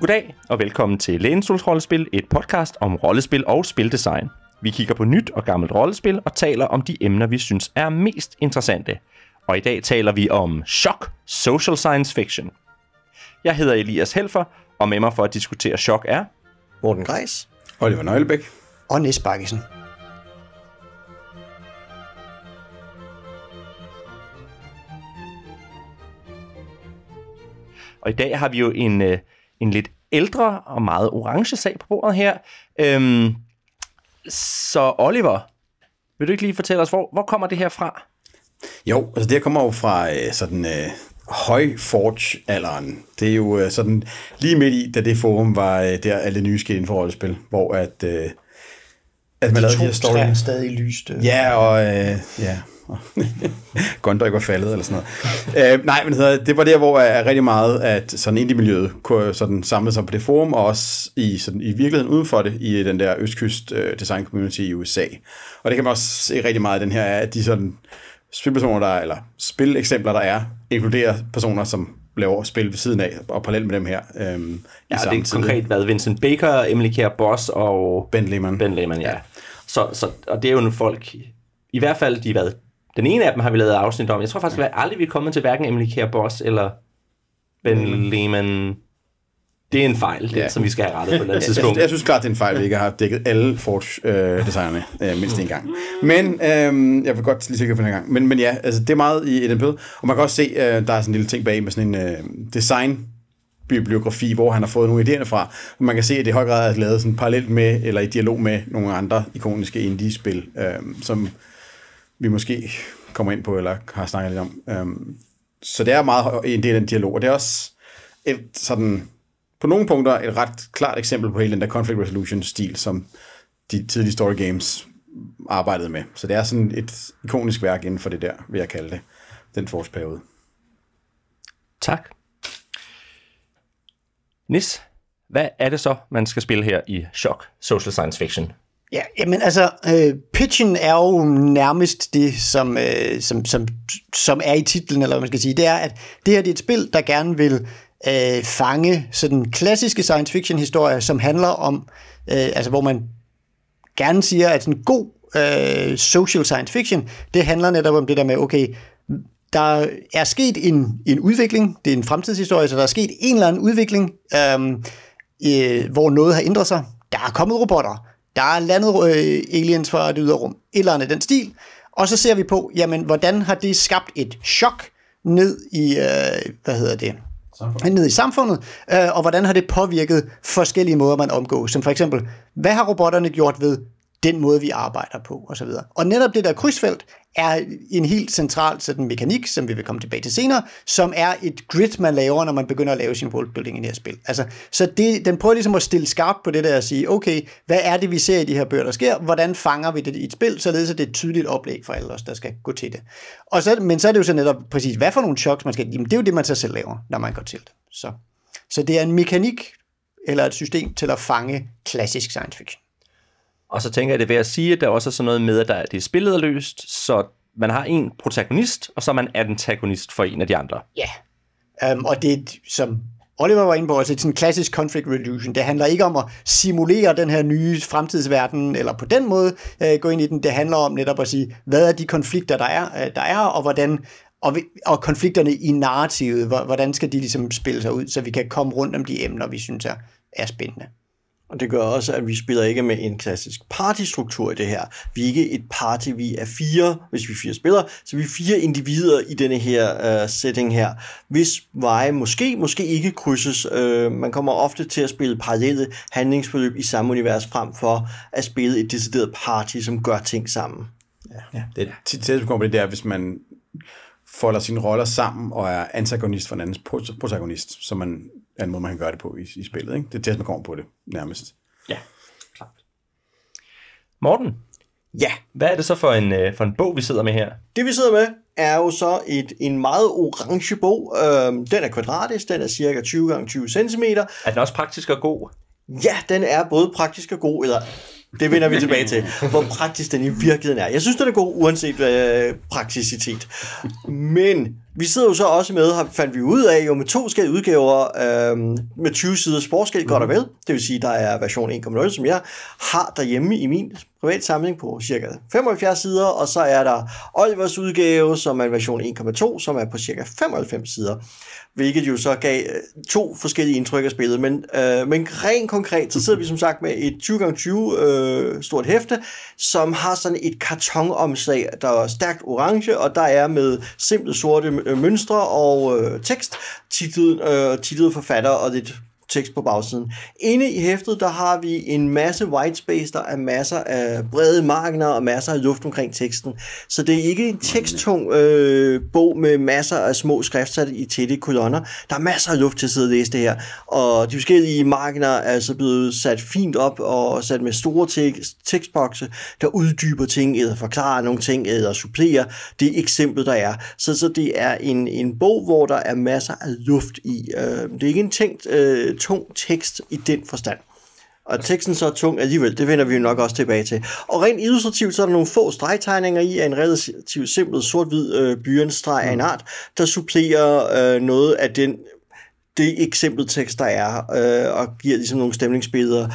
Goddag og velkommen til Lænestols Rollespil, et podcast om rollespil og spildesign. Vi kigger på nyt og gammelt rollespil og taler om de emner, vi synes er mest interessante. Og i dag taler vi om chok, social science fiction. Jeg hedder Elias Helfer, og med mig for at diskutere chok er... Morten Greis. Oliver Nøglebæk. Og Nis Bakkesen. Og i dag har vi jo en, øh, en lidt ældre og meget orange sag på bordet her. Øhm, så Oliver, vil du ikke lige fortælle os, hvor, hvor kommer det her fra? Jo, altså det kommer jo fra øh, sådan øh, høj-forge-alderen. Det er jo øh, sådan lige midt i, da det forum var øh, der alle nye skete inden for rollespil, hvor at, øh, at man lavede de her story. stadig lyste. Ja, og øh, ja, Gondor var faldet eller sådan noget. Øh, nej, men det var der, hvor er rigtig meget, at sådan indie-miljøet kunne sådan samle sig på det forum, og også i, sådan, i virkeligheden uden for det, i den der Østkyst øh, Design Community i USA. Og det kan man også se rigtig meget af den her, at de sådan spilpersoner, der er, eller spileksempler, der er, inkluderer personer, som laver spil ved siden af, og parallelt med dem her. Øhm, ja, det er konkret hvad? Vincent Baker, Emily Kjær Boss og... Ben Lehman. Ben Lehman, ja. ja. Så, så, og det er jo nogle folk, i hvert fald de hvad, den ene af dem har vi lavet afsnit om. Jeg tror faktisk, at aldrig vi er kommet til hverken Emily Kjær Boss eller Ben mm. Lehman. Det er en fejl, det, ja. som vi skal have rettet på et tidspunkt. Jeg, jeg synes klart, det er en fejl, at vi ikke har dækket alle Forge-designerne øh, øh, mindst en gang. Men øh, jeg vil godt lige sikker på den gang. Men, men ja, altså, det er meget i den bøde. Og man kan også se, øh, der er sådan en lille ting bag med sådan en øh, design bibliografi, hvor han har fået nogle idéer fra. Man kan se, at det i høj grad er lavet sådan parallelt med, eller i dialog med nogle andre ikoniske indie-spil, øh, som vi måske kommer ind på, eller har snakket lidt om. Øhm, så det er meget en del af den dialog, og det er også et sådan, på nogle punkter et ret klart eksempel på hele den der conflict resolution stil, som de tidlige story games arbejdede med. Så det er sådan et ikonisk værk inden for det der, vil jeg kalde det, den forårsperiode. Tak. Nis, hvad er det så, man skal spille her i Shock Social Science Fiction? Ja, jamen altså, øh, pitchen er jo nærmest det, som, øh, som, som, som er i titlen, eller hvad man skal sige. Det er, at det her det er et spil, der gerne vil øh, fange sådan klassiske science fiction historier, som handler om, øh, altså hvor man gerne siger, at en god øh, social science fiction, det handler netop om det der med, okay, der er sket en, en udvikling, det er en fremtidshistorie, så der er sket en eller anden udvikling, øh, øh, hvor noget har ændret sig. Der er kommet robotter, der er landet øh, aliens fra det ydre rum, et eller andet den stil. Og så ser vi på, jamen, hvordan har det skabt et chok ned i, øh, hvad hedder det, Samfundet. ned i samfundet, øh, og hvordan har det påvirket forskellige måder, man omgås. Som for eksempel, hvad har robotterne gjort ved den måde, vi arbejder på, osv. Og netop det der krydsfelt er en helt central sådan mekanik, som vi vil komme tilbage til senere, som er et grid, man laver, når man begynder at lave sin worldbuilding i det her spil. Altså, så det, den prøver ligesom at stille skarpt på det der og sige, okay, hvad er det, vi ser i de her bøger, der sker? Hvordan fanger vi det i et spil, således at det er et tydeligt oplæg for alle os, der skal gå til det. Og så, men så er det jo så netop præcis, hvad for nogle shocks man skal... give. det er jo det, man så selv laver, når man går til det. Så, så det er en mekanik, eller et system til at fange klassisk science fiction. Og så tænker jeg, det er ved at sige, at der også er sådan noget med, at der, det er spillet løst, så man har en protagonist, og så er man antagonist for en af de andre. Ja, yeah. um, og det som Oliver var inde på, altså sådan en klassisk conflict resolution. Det handler ikke om at simulere den her nye fremtidsverden, eller på den måde øh, gå ind i den. Det handler om netop at sige, hvad er de konflikter, der er, øh, der er og hvordan og, og konflikterne i narrativet, hvordan skal de ligesom spille sig ud, så vi kan komme rundt om de emner, vi synes er, er spændende. Og det gør også, at vi spiller ikke med en klassisk partystruktur i det her. Vi er ikke et party, vi er fire, hvis vi er fire spillere, så vi er fire individer i denne her uh, setting her. Hvis veje måske, måske ikke krydses. Uh, man kommer ofte til at spille parallelle handlingsforløb i samme univers, frem for at spille et decideret party, som gør ting sammen. Ja, ja det er tit kommer det der, hvis man folder sine roller sammen og er antagonist for en andens protagonist, så man er en måde, man kan gøre det på i, i spillet. Ikke? Det er tæt, man kommer på det, nærmest. Ja, klart. Morten? Ja. Hvad er det så for en, øh, for en bog, vi sidder med her? Det, vi sidder med, er jo så et, en meget orange bog. Øhm, den er kvadratisk, den er cirka 20 gange 20 cm. Er den også praktisk og god? Ja, den er både praktisk og god, eller det vender vi tilbage til, hvor praktisk den i virkeligheden er. Jeg synes, den er god, uanset øh, prakticitet. Men Vi sidder jo så også med, har, fandt vi ud af, jo med to forskellige udgaver øh, med 20 sider sporskæld, mm. godt og vel. Det vil sige, der er version 1.0, som jeg har derhjemme i min privat samling på cirka 75 sider, og så er der Olivers udgave, som er version 1.2, som er på cirka 95 sider hvilket jo så gav øh, to forskellige indtryk af spillet. Men, øh, men rent konkret, så sidder vi som sagt med et 20x20 øh, stort hæfte, som har sådan et kartonomslag, der er stærkt orange, og der er med simple sorte øh, mønstre og øh, tekst, titlet, øh, titlet forfatter og lidt tekst på bagsiden. Inde i hæftet, der har vi en masse white space, der er masser af brede marginer og masser af luft omkring teksten. Så det er ikke en teksttung øh, bog med masser af små skriftsatte i tætte kolonner. Der er masser af luft til at sidde og læse det her. Og de forskellige marginer er altså blevet sat fint op og sat med store tekst, tekstbokse, der uddyber ting, eller forklarer nogle ting, eller supplerer det eksempel, der er. Så, så det er en, en bog, hvor der er masser af luft i. Øh, det er ikke en tænkt øh, tung tekst i den forstand. Og teksten så er tung alligevel, det vender vi jo nok også tilbage til. Og rent illustrativt, så er der nogle få stregtegninger i af en relativt simpel sort-hvid øh, byenstreg af en art, der supplerer øh, noget af den, det eksempeltekst, der er, øh, og giver ligesom nogle stemningsbilleder.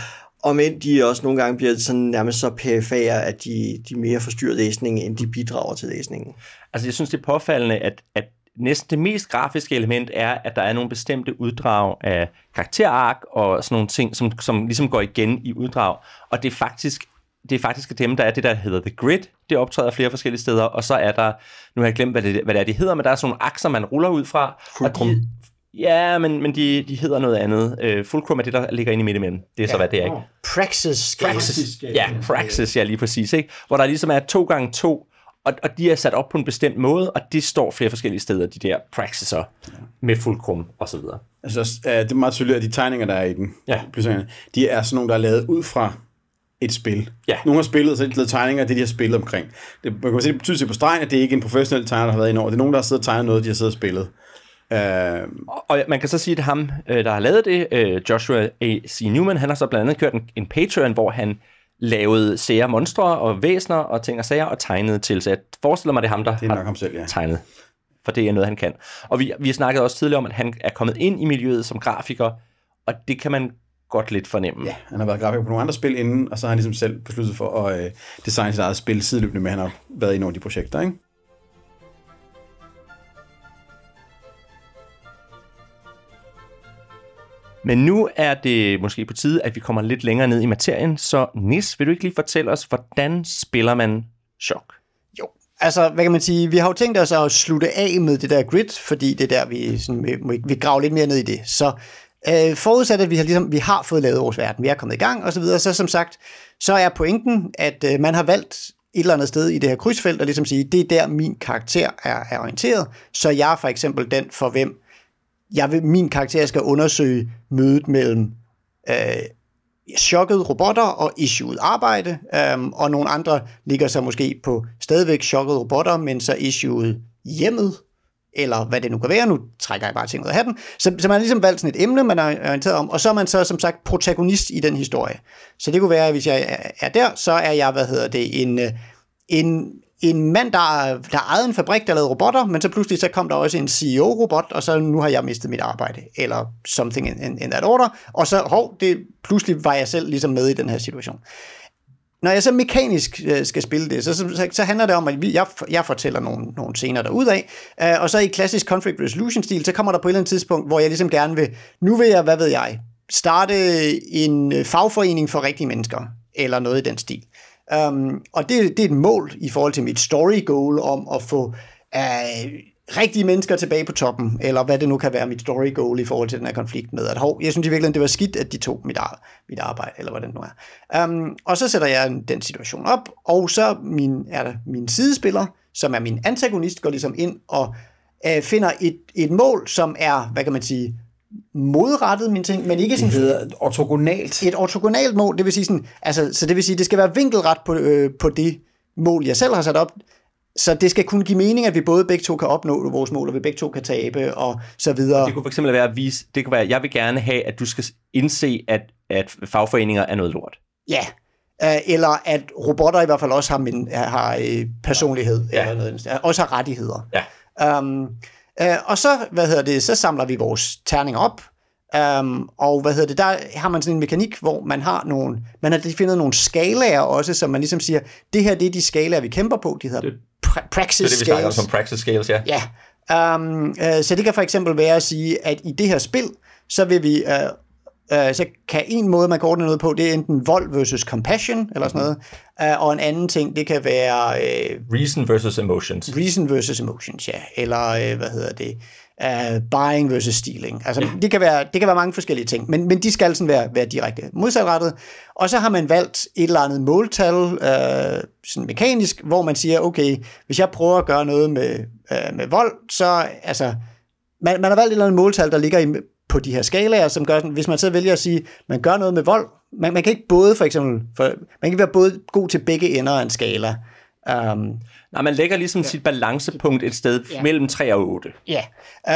Og men de også nogle gange bliver sådan nærmest så perifære, at de, de mere forstyrrer læsningen, end de bidrager til læsningen. Altså jeg synes, det er påfaldende, at, at næsten det mest grafiske element er, at der er nogle bestemte uddrag af karakterark og sådan nogle ting, som, som ligesom går igen i uddrag. Og det er faktisk det er faktisk dem, der er det, der hedder The Grid. Det optræder flere forskellige steder. Og så er der, nu har jeg glemt, hvad det, hvad det er, det hedder, men der er sådan nogle akser, man ruller ud fra. Fulcrum. Og de, ja, men, men de, de hedder noget andet. Uh, Fulcrum er det, der ligger inde i midt imellem. Det er ja. så, hvad det er, ikke? Praxis. Praxis. Ja, Praxis, ja, lige præcis. Ikke? Hvor der ligesom er to gange to og, og de er sat op på en bestemt måde, og de står flere forskellige steder, de der praxiser, med fulkrum og så videre. Altså, det er meget tydeligt, at de tegninger, der er i den, ja. de er sådan nogle, der er lavet ud fra et spil. Ja. Nogle har spillet, så de lavet tegninger af det, de har spillet omkring. Det, man kan se, det betyder på stregen, at det er ikke en professionel tegner, der har været ind over. Det er nogen, der har siddet og tegnet noget, de har siddet og spillet. Uh, og man kan så sige, at ham, øh, der har lavet det, Joshua A.C. Newman, han har så blandt andet kørt en, en Patreon, hvor han lavet sære monstre og væsner og ting og sager og tegnede til. Så jeg forestiller mig, det er ham, der det er har ham selv, ja. tegnet. For det er noget, han kan. Og vi, vi har snakket også tidligere om, at han er kommet ind i miljøet som grafiker, og det kan man godt lidt fornemme. Ja, han har været grafiker på nogle andre spil inden, og så har han ligesom selv besluttet for at øh, designe sit eget spil sideløbende med, han har været i nogle af de projekter, ikke? Men nu er det måske på tide, at vi kommer lidt længere ned i materien. Så Nis, vil du ikke lige fortælle os, hvordan spiller man chok? Jo, altså, hvad kan man sige, vi har jo tænkt os at slutte af med det der grid, fordi det er der, vi, sådan, vi, vi graver lidt mere ned i det. Så øh, forudsat, at vi har, ligesom, vi har fået lavet vores verden, vi er kommet i gang osv., så, videre, så som sagt, så er pointen, at øh, man har valgt et eller andet sted i det her krydsfelt, og ligesom sige, det er der min karakter er, er orienteret, så jeg er for eksempel den, for hvem jeg vil, min karakter skal undersøge mødet mellem øh, chokket robotter og issued arbejde, øh, og nogle andre ligger så måske på stadigvæk chokket robotter, men så issued hjemmet, eller hvad det nu kan være, nu trækker jeg bare ting ud af hatten. Så, så man har ligesom valgt sådan et emne, man er orienteret om, og så er man så som sagt protagonist i den historie. Så det kunne være, at hvis jeg er der, så er jeg, hvad hedder det, en, øh, en en mand, der, der ejede en fabrik, der lavede robotter, men så pludselig så kom der også en CEO-robot, og så nu har jeg mistet mit arbejde, eller something in, in, in that order, og så, hov, det, pludselig var jeg selv ligesom med i den her situation. Når jeg så mekanisk øh, skal spille det, så, så, så handler det om, at vi, jeg, jeg fortæller nogle, nogle scener derudad, øh, og så i klassisk conflict resolution-stil, så kommer der på et eller andet tidspunkt, hvor jeg ligesom gerne vil, nu vil jeg, hvad ved jeg, starte en øh, fagforening for rigtige mennesker, eller noget i den stil. Um, og det, det er et mål i forhold til mit story goal om at få uh, rigtige mennesker tilbage på toppen, eller hvad det nu kan være mit story goal i forhold til den her konflikt med, at hov, jeg synes i virkeligheden, det var skidt, at de tog mit, ar- mit arbejde, eller hvad det nu er. Um, og så sætter jeg den situation op, og så min, er der min sidespiller, som er min antagonist, går ligesom ind og uh, finder et, et mål, som er, hvad kan man sige, modrettet min ting, men ikke sådan... Det hedder ortogonalt. Et ortogonalt mål, det vil sige sådan, altså, så det vil sige, det skal være vinkelret på, øh, på det mål, jeg selv har sat op, så det skal kunne give mening, at vi både begge to kan opnå vores mål, og vi begge to kan tabe, og så videre. Det kunne fx være at vise, det kunne være, at jeg vil gerne have, at du skal indse, at, at fagforeninger er noget lort. Ja, uh, eller at robotter i hvert fald også har, min, har uh, personlighed, ja. eller noget, også har rettigheder. Ja. Um, Uh, og så, hvad hedder det, så samler vi vores terninger op, Um, og hvad hedder det, der har man sådan en mekanik, hvor man har nogle, man har defineret nogle skalaer også, som man ligesom siger, det her det er de skalaer, vi kæmper på, de hedder Det- pra- praxis Det er det, vi snakker om scales. som practice scales, ja. Ja, um, uh, så det kan for eksempel være at sige, at i det her spil, så vil vi, uh, uh, så kan en måde, man kan ordne noget på, det er enten vold versus compassion, eller sådan noget, uh, og en anden ting, det kan være uh, Reason versus emotions. reason versus emotions, ja, eller uh, hvad hedder det, uh, buying versus stealing. Altså, det, kan være, det kan være mange forskellige ting, men, men de skal sådan være, være direkte modsatrettet. Og så har man valgt et eller andet måltal, uh, sådan mekanisk, hvor man siger, okay, hvis jeg prøver at gøre noget med, uh, med vold, så altså, man, man har valgt et eller andet måltal, der ligger i, på de her skalaer, som gør sådan, hvis man så vælger at sige, man gør noget med vold, man, man kan ikke både for eksempel, for, man kan ikke være både god til begge ender af en skala. Um, Nej, man lægger ligesom ja. sit balancepunkt et sted Ja. mellem 3 og 8. Ja,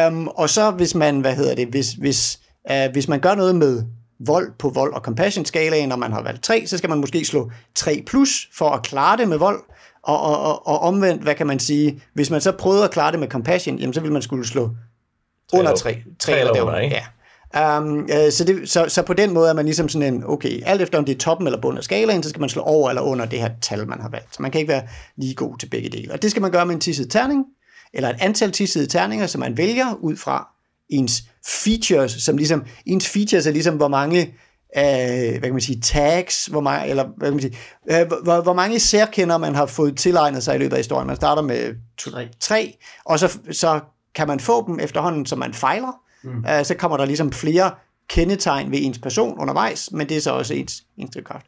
um, og så hvis man, hvad hedder det, hvis, hvis, uh, hvis man gør noget med vold på vold og compassion skalaen, når man har valgt 3, så skal man måske slå 3 plus for at klare det med vold, og, og, og, og omvendt, hvad kan man sige, hvis man så prøvede at klare det med compassion, jamen så vil man skulle slå under 3. tre eller under, ikke? Ja. Um, uh, så, det, så, så på den måde er man ligesom sådan en, okay, alt efter om det er toppen eller bunden af skalaen, så skal man slå over eller under det her tal, man har valgt. Så man kan ikke være lige god til begge dele. Og det skal man gøre med en tisset terning, eller et antal tissede terninger, som man vælger ud fra ens features, som ligesom, ens features er ligesom, hvor mange øh, hvad kan man sige, tags, hvor mange, eller hvad kan man sige, øh, hvor, hvor mange særkender man har fået tilegnet sig i løbet af historien. Man starter med to, tre. tre, og så, så kan man få dem efterhånden, som man fejler. Mm. Øh, så kommer der ligesom flere kendetegn ved ens person undervejs, men det er så også ens, ens drivkraft.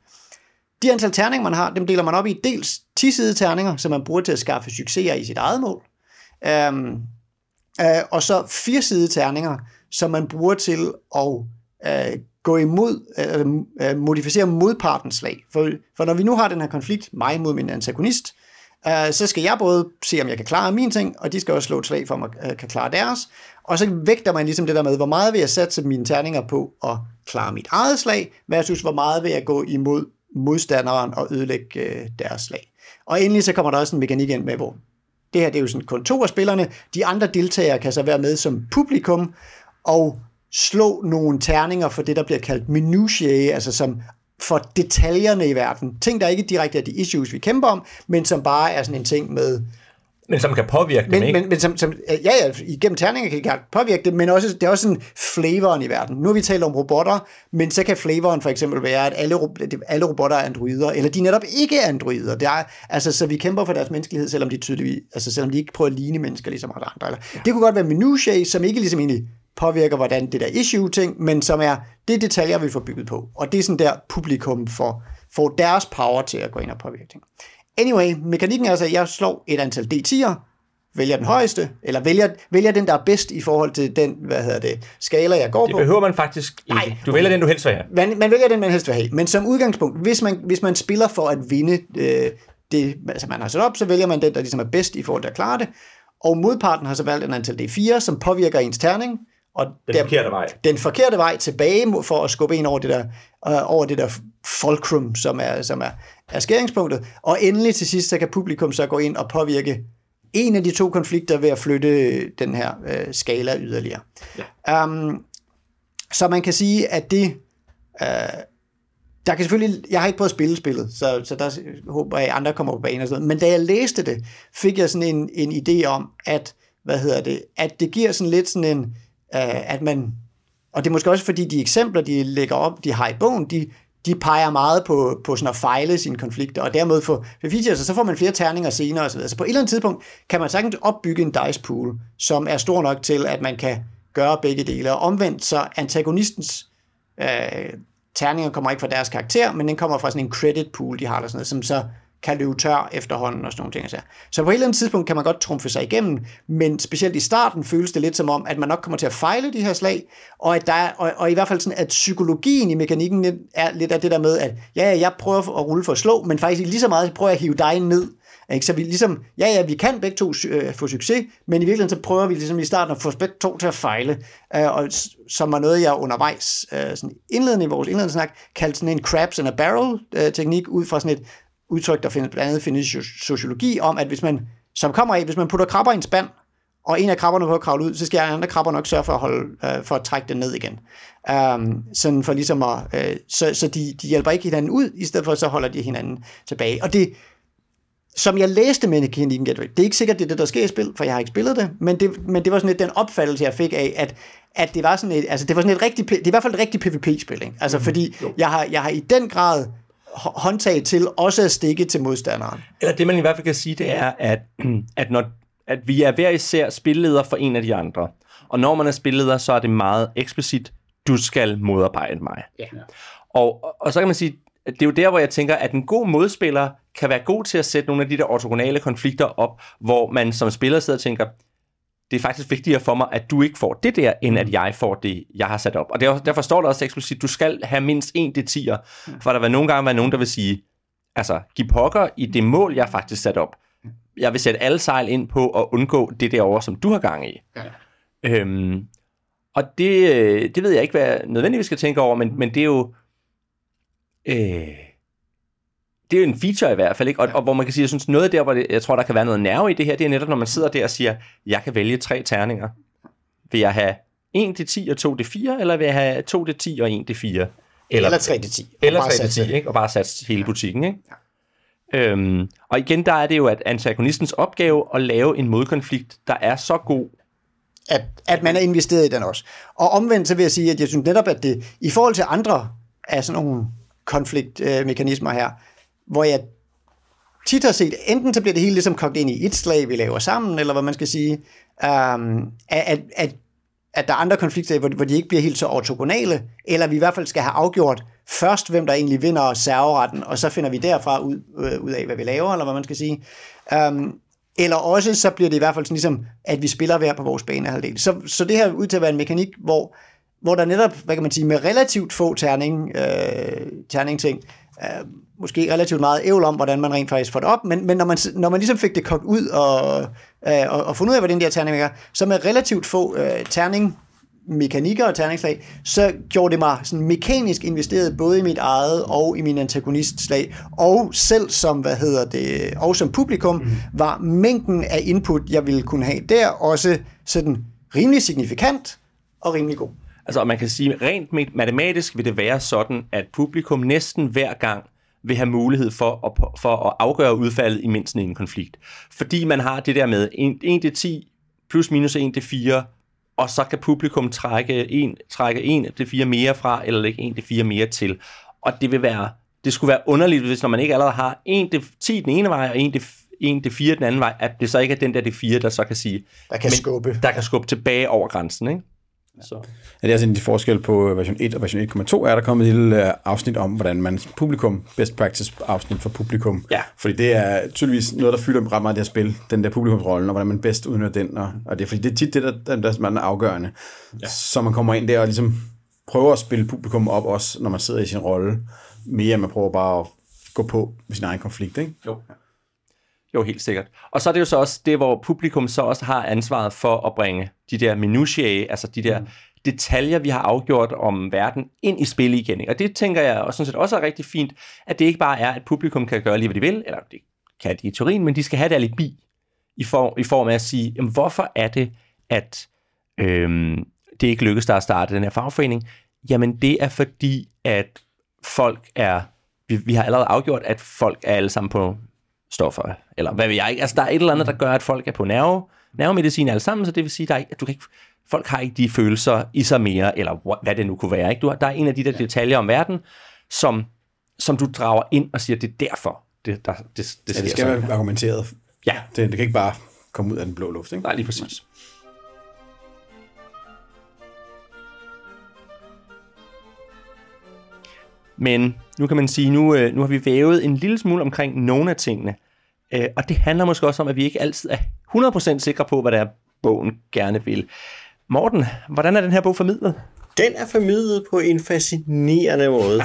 De antal terninger, man har, dem deler man op i dels 10 terninger, som man bruger til at skaffe succeser i sit eget mål, øhm, øh, og så fire side terninger, som man bruger til at øh, gå imod, øh, øh, modificere modpartens slag. For, for når vi nu har den her konflikt, mig mod min antagonist, øh, Øh, så skal jeg både se, om jeg kan klare min ting, og de skal også slå et slag for, om jeg øh, kan klare deres. Og så vægter man ligesom det der med, hvor meget vil jeg satse mine terninger på at klare mit eget slag, versus hvor meget vil jeg gå imod modstanderen og ødelægge øh, deres slag. Og endelig så kommer der også en mekanik ind med, hvor det her det er jo sådan kun to af spillerne. De andre deltagere kan så være med som publikum og slå nogle terninger for det, der bliver kaldt minutiae, altså som for detaljerne i verden. Ting, der ikke direkte er de issues, vi kæmper om, men som bare er sådan en ting med... Men som kan påvirke dem, Men, ikke? men, men som, som, ja, ja, igennem terninger kan de gerne påvirke det, men også, det er også sådan flavoren i verden. Nu har vi talt om robotter, men så kan flavoren for eksempel være, at alle, alle robotter er androider, eller de netop ikke er androider. Det er, altså, så vi kæmper for deres menneskelighed, selvom de tydeligvis, altså selvom de ikke prøver at ligne mennesker ligesom alle andre. Eller, ja. Det kunne godt være minutiae, som ikke ligesom egentlig påvirker, hvordan det der issue-ting, men som er det detaljer, vi får bygget på. Og det er sådan der, publikum får, får deres power til at gå ind og påvirke ting. Anyway, mekanikken er altså, at jeg slår et antal D10'er, vælger den højeste, eller vælger, vælger den, der er bedst i forhold til den, hvad hedder det, skala, jeg går Det på. behøver man faktisk ikke. Nej. Du vælger den, du helst vil have. Man, man vælger den, man helst vil have. Men som udgangspunkt, hvis man, hvis man spiller for at vinde øh, det, altså man har sat op, så vælger man den, der ligesom er bedst i forhold til at klare det. Og modparten har så valgt en antal D4, som påvirker ens terning. Og Den forkerte vej. Den forkerte vej tilbage for at skubbe en over det der, øh, over det der fulcrum, som er, som er, er skæringspunktet. Og endelig til sidst, så kan publikum så gå ind og påvirke en af de to konflikter ved at flytte den her øh, skala yderligere. Ja. Um, så man kan sige, at det... Øh, der kan selvfølgelig, jeg har ikke prøvet at spille spillet, så, så der håber jeg, at andre kommer på banen og sådan noget. Men da jeg læste det, fik jeg sådan en, en idé om, at, hvad hedder det, at det giver sådan lidt sådan en, øh, at man, og det er måske også fordi de eksempler, de lægger op, de har i bogen, de, de peger meget på, på sådan at fejle sine konflikter, og dermed få features, og så får man flere terninger senere osv. Så på et eller andet tidspunkt kan man sagtens opbygge en dice pool, som er stor nok til, at man kan gøre begge dele. Og omvendt, så antagonistens øh, terninger kommer ikke fra deres karakter, men den kommer fra sådan en credit pool, de har, der sådan noget, som så kan løbe tør efterhånden og sådan nogle ting. Så. så på et eller andet tidspunkt kan man godt trumfe sig igennem, men specielt i starten føles det lidt som om, at man nok kommer til at fejle de her slag, og, at der er, og, og i hvert fald sådan, at psykologien i mekanikken er lidt af det der med, at ja, ja, jeg prøver at rulle for at slå, men faktisk lige så meget prøver jeg at hive dig ned, ikke? Så vi ligesom, ja, ja, vi kan begge to øh, få succes, men i virkeligheden så prøver vi ligesom i starten at få begge to til at fejle, øh, og som var noget, jeg undervejs, øh, sådan indledende i vores indledende snak, kaldte sådan en crabs and a barrel øh, teknik, ud fra sådan et udtryk, der findes blandt andet findes i so- sociologi, om at hvis man, som kommer af, hvis man putter krabber i en spand, og en af krabberne prøver at kravle ud, så skal andre krabber nok sørge for at, holde, øh, for at trække den ned igen. Um, sådan for ligesom at, øh, så, så de, de hjælper ikke hinanden ud, i stedet for så holder de hinanden tilbage. Og det, som jeg læste med Mechanic Gateway, det er ikke sikkert, det er det, der sker i spil, for jeg har ikke spillet det, men det, men det var sådan lidt den opfattelse, jeg fik af, at, at det var sådan et, altså det var sådan et rigtigt, det er i hvert fald et rigtigt PvP-spil, ikke? Altså mm, fordi jeg har, jeg har i den grad håndtag til også at stikke til modstanderen. Eller det, man i hvert fald kan sige, det er, at, at, når, at vi er hver især spilleder for en af de andre. Og når man er spilleder, så er det meget eksplicit, du skal modarbejde mig. Ja. Og, og så kan man sige, at det er jo der, hvor jeg tænker, at en god modspiller kan være god til at sætte nogle af de der ortogonale konflikter op, hvor man som spiller sidder og tænker, det er faktisk vigtigere for mig, at du ikke får det der, end at jeg får det, jeg har sat op. Og derfor står der også eksplicit, du skal have mindst en det 10'er, for der vil nogle gange være nogen, der vil sige, altså, giv pokker i det mål, jeg faktisk sat op. Jeg vil sætte alle sejl ind på at undgå det derovre, som du har gang i. Ja. Øhm, og det, øh, det ved jeg ikke, hvad nødvendigvis skal tænke over, men, men det er jo... Øh, det er jo en feature i hvert fald, ikke? Og, og hvor man kan sige, jeg synes noget der, hvor det, jeg tror, der kan være noget nerve i det her, det er netop, når man sidder der og siger, jeg kan vælge tre terninger. Vil jeg have 1 til 10 og 2 til 4, eller vil jeg have 2 til 10 og 1 til 4? Eller, eller 3 til 10. Eller 3 til 10, ikke? Og bare satse hele butikken, ikke? Ja. Øhm, og igen, der er det jo, at antagonistens opgave at lave en modkonflikt, der er så god, at, at man er investeret i den også. Og omvendt så vil jeg sige, at jeg synes netop, at det i forhold til andre af sådan nogle konfliktmekanismer her, hvor jeg tit har set, enten så bliver det hele ligesom kogt ind i et slag, vi laver sammen, eller hvad man skal sige, um, at, at, at der er andre konflikter, hvor, hvor de ikke bliver helt så ortogonale, eller vi i hvert fald skal have afgjort først, hvem der egentlig vinder serveretten, og så finder vi derfra ud, øh, ud af, hvad vi laver, eller hvad man skal sige. Um, eller også så bliver det i hvert fald sådan ligesom, at vi spiller hver på vores banehalvdel. Så, så det her ud til at være en mekanik, hvor, hvor der netop, hvad kan man sige, med relativt få terning, øh, terning ting, øh, måske relativt meget ævl om, hvordan man rent faktisk får det op, men, men når, man, når man ligesom fik det kogt ud og, øh, og, og fundet ud af, hvad den der terning er, så med relativt få øh, terning, mekanikker og terningsslag, så gjorde det mig sådan mekanisk investeret både i mit eget og i min antagonistslag, og selv som, hvad hedder det, og som publikum, mm. var mængden af input, jeg ville kunne have der, også sådan rimelig signifikant og rimelig god. Altså, man kan sige, rent matematisk vil det være sådan, at publikum næsten hver gang vil have mulighed for at, for at afgøre udfaldet i mindst en konflikt. Fordi man har det der med 1 til 10 plus minus 1 til 4, og så kan publikum trække 1, trække 1 til 4 mere fra, eller lægge 1 til 4 mere til. Og det vil være, det skulle være underligt, hvis når man ikke allerede har 1 til 10 den ene vej, og 1 til 1 til 4 den anden vej, at det så ikke er den der det 4, der så kan sige, der kan skubbe. Der kan skubbe tilbage over grænsen, ikke? Så. Ja, det er altså en forskel på version 1 og version 1.2, er der kommet et lille øh, afsnit om, hvordan man publikum, best practice afsnit for publikum. Ja. Fordi det er tydeligvis noget, der fylder ret meget det her spil, den der publikumsrollen, og hvordan man bedst udnytter den. Og, og det er fordi, det er tit det, der, der, der er afgørende. Ja. Så man kommer ind der og ligesom prøver at spille publikum op også, når man sidder i sin rolle, mere end man prøver bare at gå på med sin egen konflikt, ikke? Jo. Jo, helt sikkert. Og så er det jo så også det, hvor publikum så også har ansvaret for at bringe de der minutiae, altså de der mm. detaljer, vi har afgjort om verden, ind i spil igen. Ikke? Og det tænker jeg også, sådan set også er rigtig fint, at det ikke bare er, at publikum kan gøre lige, hvad de vil, eller det kan de i teorien, men de skal have det alibi i form, i form af at sige, jamen, hvorfor er det, at øhm, det ikke lykkes der at starte den her fagforening? Jamen, det er fordi, at folk er vi, vi har allerede afgjort, at folk er alle sammen på stoffer, eller hvad ved jeg ikke. Altså, der er et eller andet, der gør, at folk er på nerve, nervemedicin alle sammen, så det vil sige, at du kan ikke, folk har ikke de følelser i sig mere, eller hvad det nu kunne være. Ikke? Du har, der er en af de der detaljer om verden, som, som du drager ind og siger, det er derfor, det, der, det, det, ja, det skal være argumenteret. Ja. Det, det kan ikke bare komme ud af den blå luft. Ikke? Nej, lige præcis. Men nu kan man sige, nu, øh, nu har vi vævet en lille smule omkring nogle af tingene. Øh, og det handler måske også om, at vi ikke altid er 100% sikre på, hvad der er, bogen gerne vil. Morten, hvordan er den her bog formidlet? Den er formidlet på en fascinerende måde.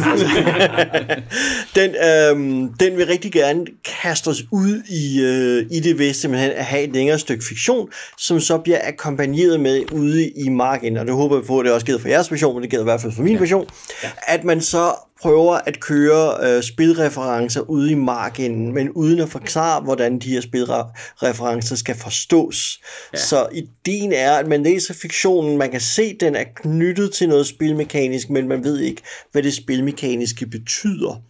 den, øhm, den vil rigtig gerne kaste os ud i, øh, i det ved simpelthen at have et længere stykke fiktion, som så bliver akkompagneret med ude i marken. Og det håber jeg på, at det også givet for jeres version, men det giver i hvert fald for min ja. version. Ja. At man så prøver at køre øh, spilreferencer ude i marken, men uden at forklare, hvordan de her spilreferencer skal forstås. Ja. Så ideen er, at man læser fiktionen, man kan se, at den er knyttet til noget spilmekanisk, men man ved ikke, hvad det spilmekaniske betyder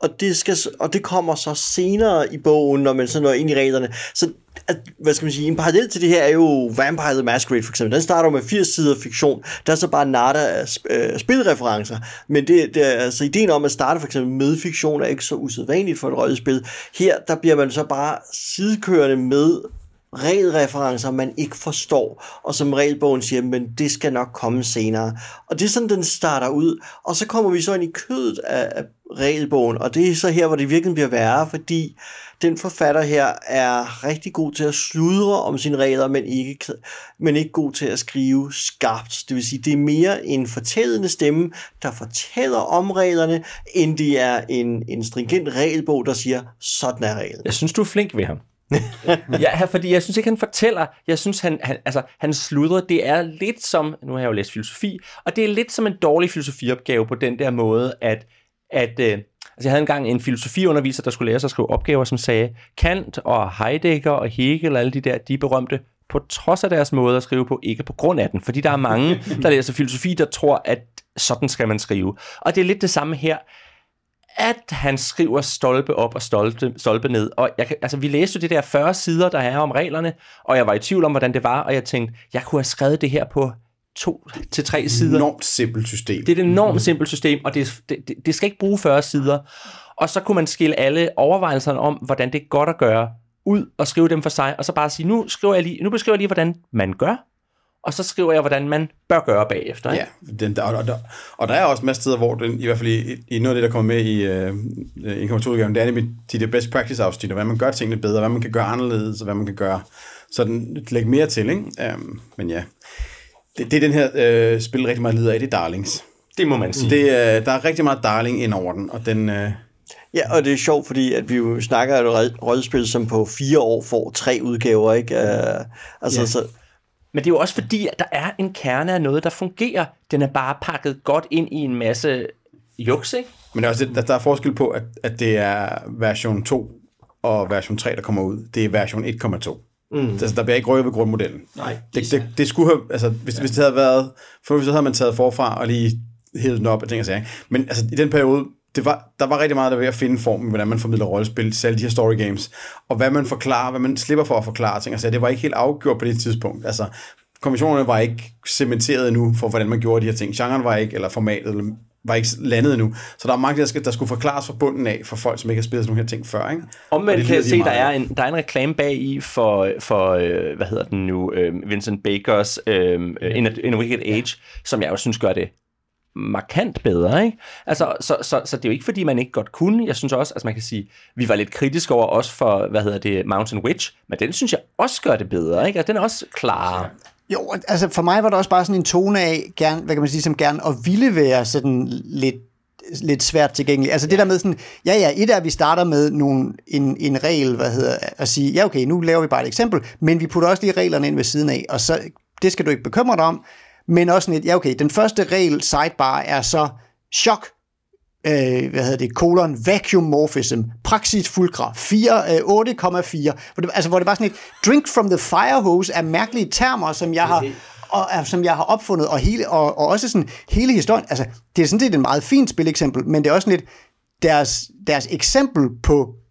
og det, skal, og det kommer så senere i bogen, når man så når ind i reglerne. Så at, hvad skal man sige, en parallel til det her er jo Vampire the Masquerade for eksempel. Den starter med 80 sider fiktion, der er så bare nada af øh, spilreferencer. Men det, det er, altså ideen om at starte for eksempel med fiktion er ikke så usædvanligt for et rollespil. Her, der bliver man så bare sidekørende med regelreferencer, man ikke forstår, og som regelbogen siger, men det skal nok komme senere. Og det er sådan, den starter ud, og så kommer vi så ind i kødet af, af regelbogen, og det er så her, hvor det virkelig bliver værre, fordi den forfatter her er rigtig god til at sludre om sine regler, men ikke, men ikke god til at skrive skarpt. Det vil sige, det er mere en fortællende stemme, der fortæller om reglerne, end det er en, en stringent regelbog, der siger, sådan er reglen. Jeg synes, du er flink ved ham. ja, fordi jeg synes ikke, han fortæller. Jeg synes, han, han, altså, han sludrer. Det er lidt som, nu har jeg jo læst filosofi, og det er lidt som en dårlig filosofiopgave på den der måde, at, at øh, Altså jeg havde engang en filosofiunderviser, der skulle lære sig at skrive opgaver, som sagde, Kant og Heidegger og Hegel og alle de der, de berømte, på trods af deres måde at skrive på, ikke på grund af den. Fordi der er mange, der læser filosofi, der tror, at sådan skal man skrive. Og det er lidt det samme her at han skriver stolpe op og stolpe, stolpe ned. Og jeg, altså, vi læste det der 40 sider, der er om reglerne, og jeg var i tvivl om, hvordan det var, og jeg tænkte, jeg kunne have skrevet det her på to til tre sider. enormt simpelt system. Det er et enormt simpelt system, og det, det, det skal ikke bruge 40 sider. Og så kunne man skille alle overvejelserne om, hvordan det er godt at gøre, ud og skrive dem for sig, og så bare sige, nu, skriver jeg lige, nu beskriver jeg lige, hvordan man gør, og så skriver jeg, hvordan man bør gøre bagefter. Ikke? Ja, den, der, og, der, og der er også masser steder, hvor den, i hvert fald i, i noget af det, der kommer med i øh, 1,2-udgaven, det er nemlig de der best practice afsnit, og hvad man gør tingene bedre, hvad man kan gøre anderledes, og hvad man kan gøre, så den lægger mere til, ikke? Um, men ja, det, det er den her uh, spil rigtig meget lider af, det er Darlings. Det må man sige. Det, uh, der er rigtig meget Darling ind over den, og den... Uh, Ja, og det er sjovt, fordi at vi jo snakker et rollespil, som på fire år får tre udgaver, ikke? Uh, altså, ja. så, men det er jo også fordi, at der er en kerne af noget, der fungerer. Den er bare pakket godt ind i en masse juks, ikke? Men der er, også, der er forskel på, at, at det er version 2 og version 3, der kommer ud. Det er version 1,2. Mm. Altså, der bliver ikke rykket ved grundmodellen. Nej. Det, det, det skulle have, altså, hvis, ja. hvis det havde været, for så havde man taget forfra og lige hævet den op og ting og sager. Men altså, i den periode, det var, der var rigtig meget, der ved at finde formen, hvordan man formidler rollespil, selv de her story games, og hvad man forklarer, hvad man slipper for at forklare ting. Altså, det var ikke helt afgjort på det tidspunkt. Altså, kommissionerne var ikke cementeret endnu for, hvordan man gjorde de her ting. Genren var ikke, eller formatet, eller var ikke landet endnu. Så der er mange, der, skal, der skulle forklares fra bunden af, for folk, som ikke har spillet sådan nogle her ting før. Ikke? Omvendt kan jeg se, der er, en, der er en reklame bag i for, for øh, hvad hedder den nu, øh, Vincent Bakers øh, In, a, In a Wicked Age, som jeg også synes gør det markant bedre, ikke? Altså, så, så, så det er jo ikke, fordi man ikke godt kunne. Jeg synes også, altså man kan sige, vi var lidt kritiske over også for, hvad hedder det, Mountain Witch, men den synes jeg også gør det bedre, ikke? Altså, den er også klar. Jo, altså for mig var det også bare sådan en tone af, gerne, hvad kan man sige, som gerne at ville være sådan lidt lidt svært tilgængelig. Altså det der med sådan, ja ja, et er, at vi starter med nogle, en, en regel, hvad hedder, at sige, ja okay, nu laver vi bare et eksempel, men vi putter også lige reglerne ind ved siden af, og så, det skal du ikke bekymre dig om, men også sådan et, ja okay, den første regel sidebar er så chok, øh, hvad hedder det, kolon, vacuum morphism, praksis fulcra, 4, øh, 8,4, hvor det, altså hvor det bare sådan et, drink from the fire hose er mærkelige termer, som jeg har, og, som jeg har opfundet, og, hele, og, og også sådan hele historien, altså det er sådan set et meget fint spileksempel, men det er også sådan lidt, deres, deres eksempel på Øh,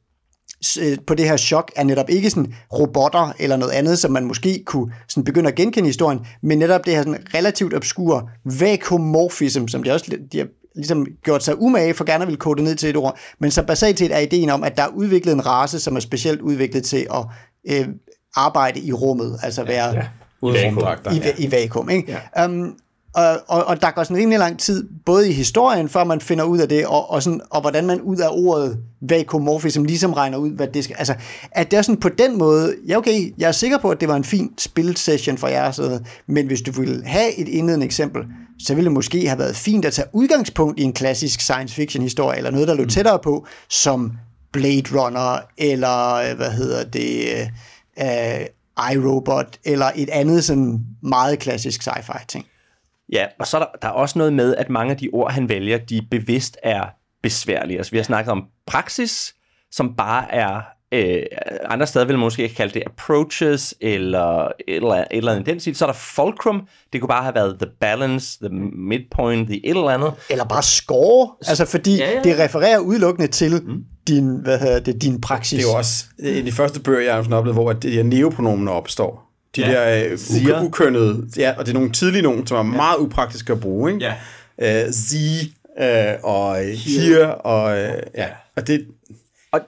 på det her chok er netop ikke sådan robotter eller noget andet, som man måske kunne sådan begynde at genkende historien, men netop det her sådan relativt obskur vakuumorfism, som de også de har ligesom gjort sig umage for gerne ville kode ned til et ord, men så basalt set er ideen om, at der er udviklet en race, som er specielt udviklet til at øh, arbejde i rummet, altså være ja, ja. I, i, i vakuum. Ikke? Ja. Um, og, og, og der går sådan rimelig lang tid, både i historien, før man finder ud af det, og, og, sådan, og hvordan man ud af ordet vakuumorfism ligesom regner ud, hvad det skal... Altså, at det er sådan på den måde, ja okay, jeg er sikker på, at det var en fin spilsession for jer, så, men hvis du ville have et indledende eksempel, så ville det måske have været fint at tage udgangspunkt i en klassisk science fiction historie, eller noget, der lå mm. tættere på, som Blade Runner, eller hvad hedder det, uh, iRobot, eller et andet sådan meget klassisk sci-fi ting. Ja, og så er der, der er også noget med, at mange af de ord, han vælger, de bevidst er besværlige. Altså, vi har snakket om praksis, som bare er... Øh, andre steder vil man måske ikke kalde det approaches, eller et eller, et eller andet den stil. Så er der fulcrum. Det kunne bare have været the balance, the midpoint, the et eller andet. Eller bare score, altså fordi Ja, ja, det refererer udelukkende til mm. din, hvad hedder det, din praksis. Det er jo også en af de første bøger, jeg har oplevet, hvor at de her neopronomener opstår. De Ja. ja. der øh, Siger. u- ukønnede, ja, og det er nogle tidlige nogen, som er meget upraktiske at bruge, ikke? Ja. Øh, sie, øh, og øh, here, og øh, ja, og det, Og,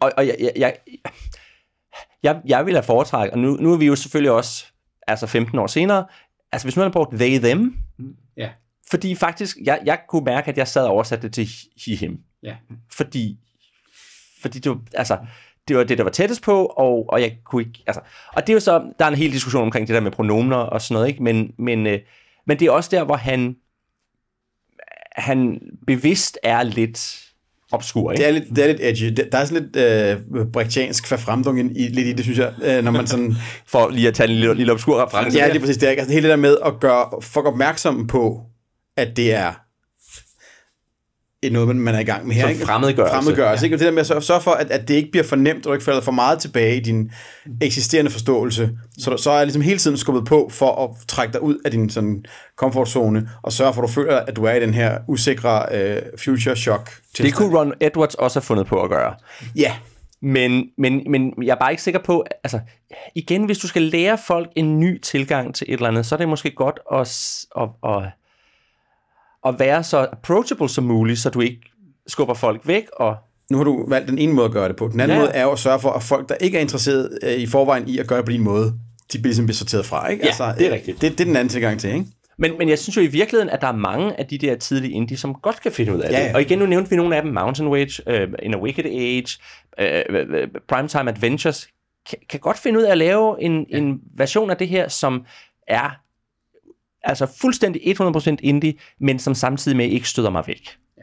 og, og jeg, jeg, jeg, jeg, jeg vil have foretrækket, og nu, nu er vi jo selvfølgelig også altså 15 år senere, altså hvis nu havde brugt they, them, ja, fordi faktisk, jeg, jeg kunne mærke, at jeg sad og oversatte det til he, him. ja. fordi, fordi var, altså, det var det, der var tættest på, og, og jeg kunne ikke, altså, og det er jo så, der er en hel diskussion omkring det der med pronomener og sådan noget, ikke? Men, men, øh, men det er også der, hvor han, han bevidst er lidt obskur, ikke? Det er lidt, det er lidt edgy. Der er sådan lidt øh, brechtiansk forfremdung i, lidt i det, synes jeg, øh, når man sådan... For lige at tage en lille, lille obskur reference. ja, er præcis det. er ikke? Altså, hele det der med at gøre folk opmærksomme på, at det er et noget, man- man er i gang med her. Ikke? fremmedgørelse. Fremmedgørelse, ikke? Og det der med at sørge- for, at, at det ikke bliver for nemt, og du ikke falder for meget tilbage i din eksisterende forståelse. Så, så er jeg ligesom hele tiden skubbet på for at trække dig ud af din sådan, komfortzone, og sørge for, at du føler, at du er i den her usikre øh, future shock. Det kunne Ron Edwards også have fundet på at gøre. Ja, Men, men, men jeg er bare ikke sikker på, altså igen, hvis du skal lære folk en ny tilgang til et eller andet, så er det måske godt at, at, at, at være så approachable som muligt, så du ikke skubber folk væk. Og, nu har du valgt den ene måde at gøre det på. Den anden Ja. måde er jo at sørge for, at folk, der ikke er interesseret øh, i forvejen i at gøre det på din måde, de bliver bliver sorteret fra. Ikke? Ja, det er øh, rigtigt. Det, det er den anden tilgang til, ikke? men, men jeg synes jo i virkeligheden, at der er mange af de der tidlige indie, som godt kan finde ud af Ja, det. ja. Og igen, nu nævnte vi nogle af dem, Mountain Wage, uh, In a Wicked Age, uh, Primetime Adventures, kan, kan godt finde ud af at lave en, ja. en version af det her, som er altså fuldstændig 100% indie, men som samtidig med ikke støder mig væk. Ja,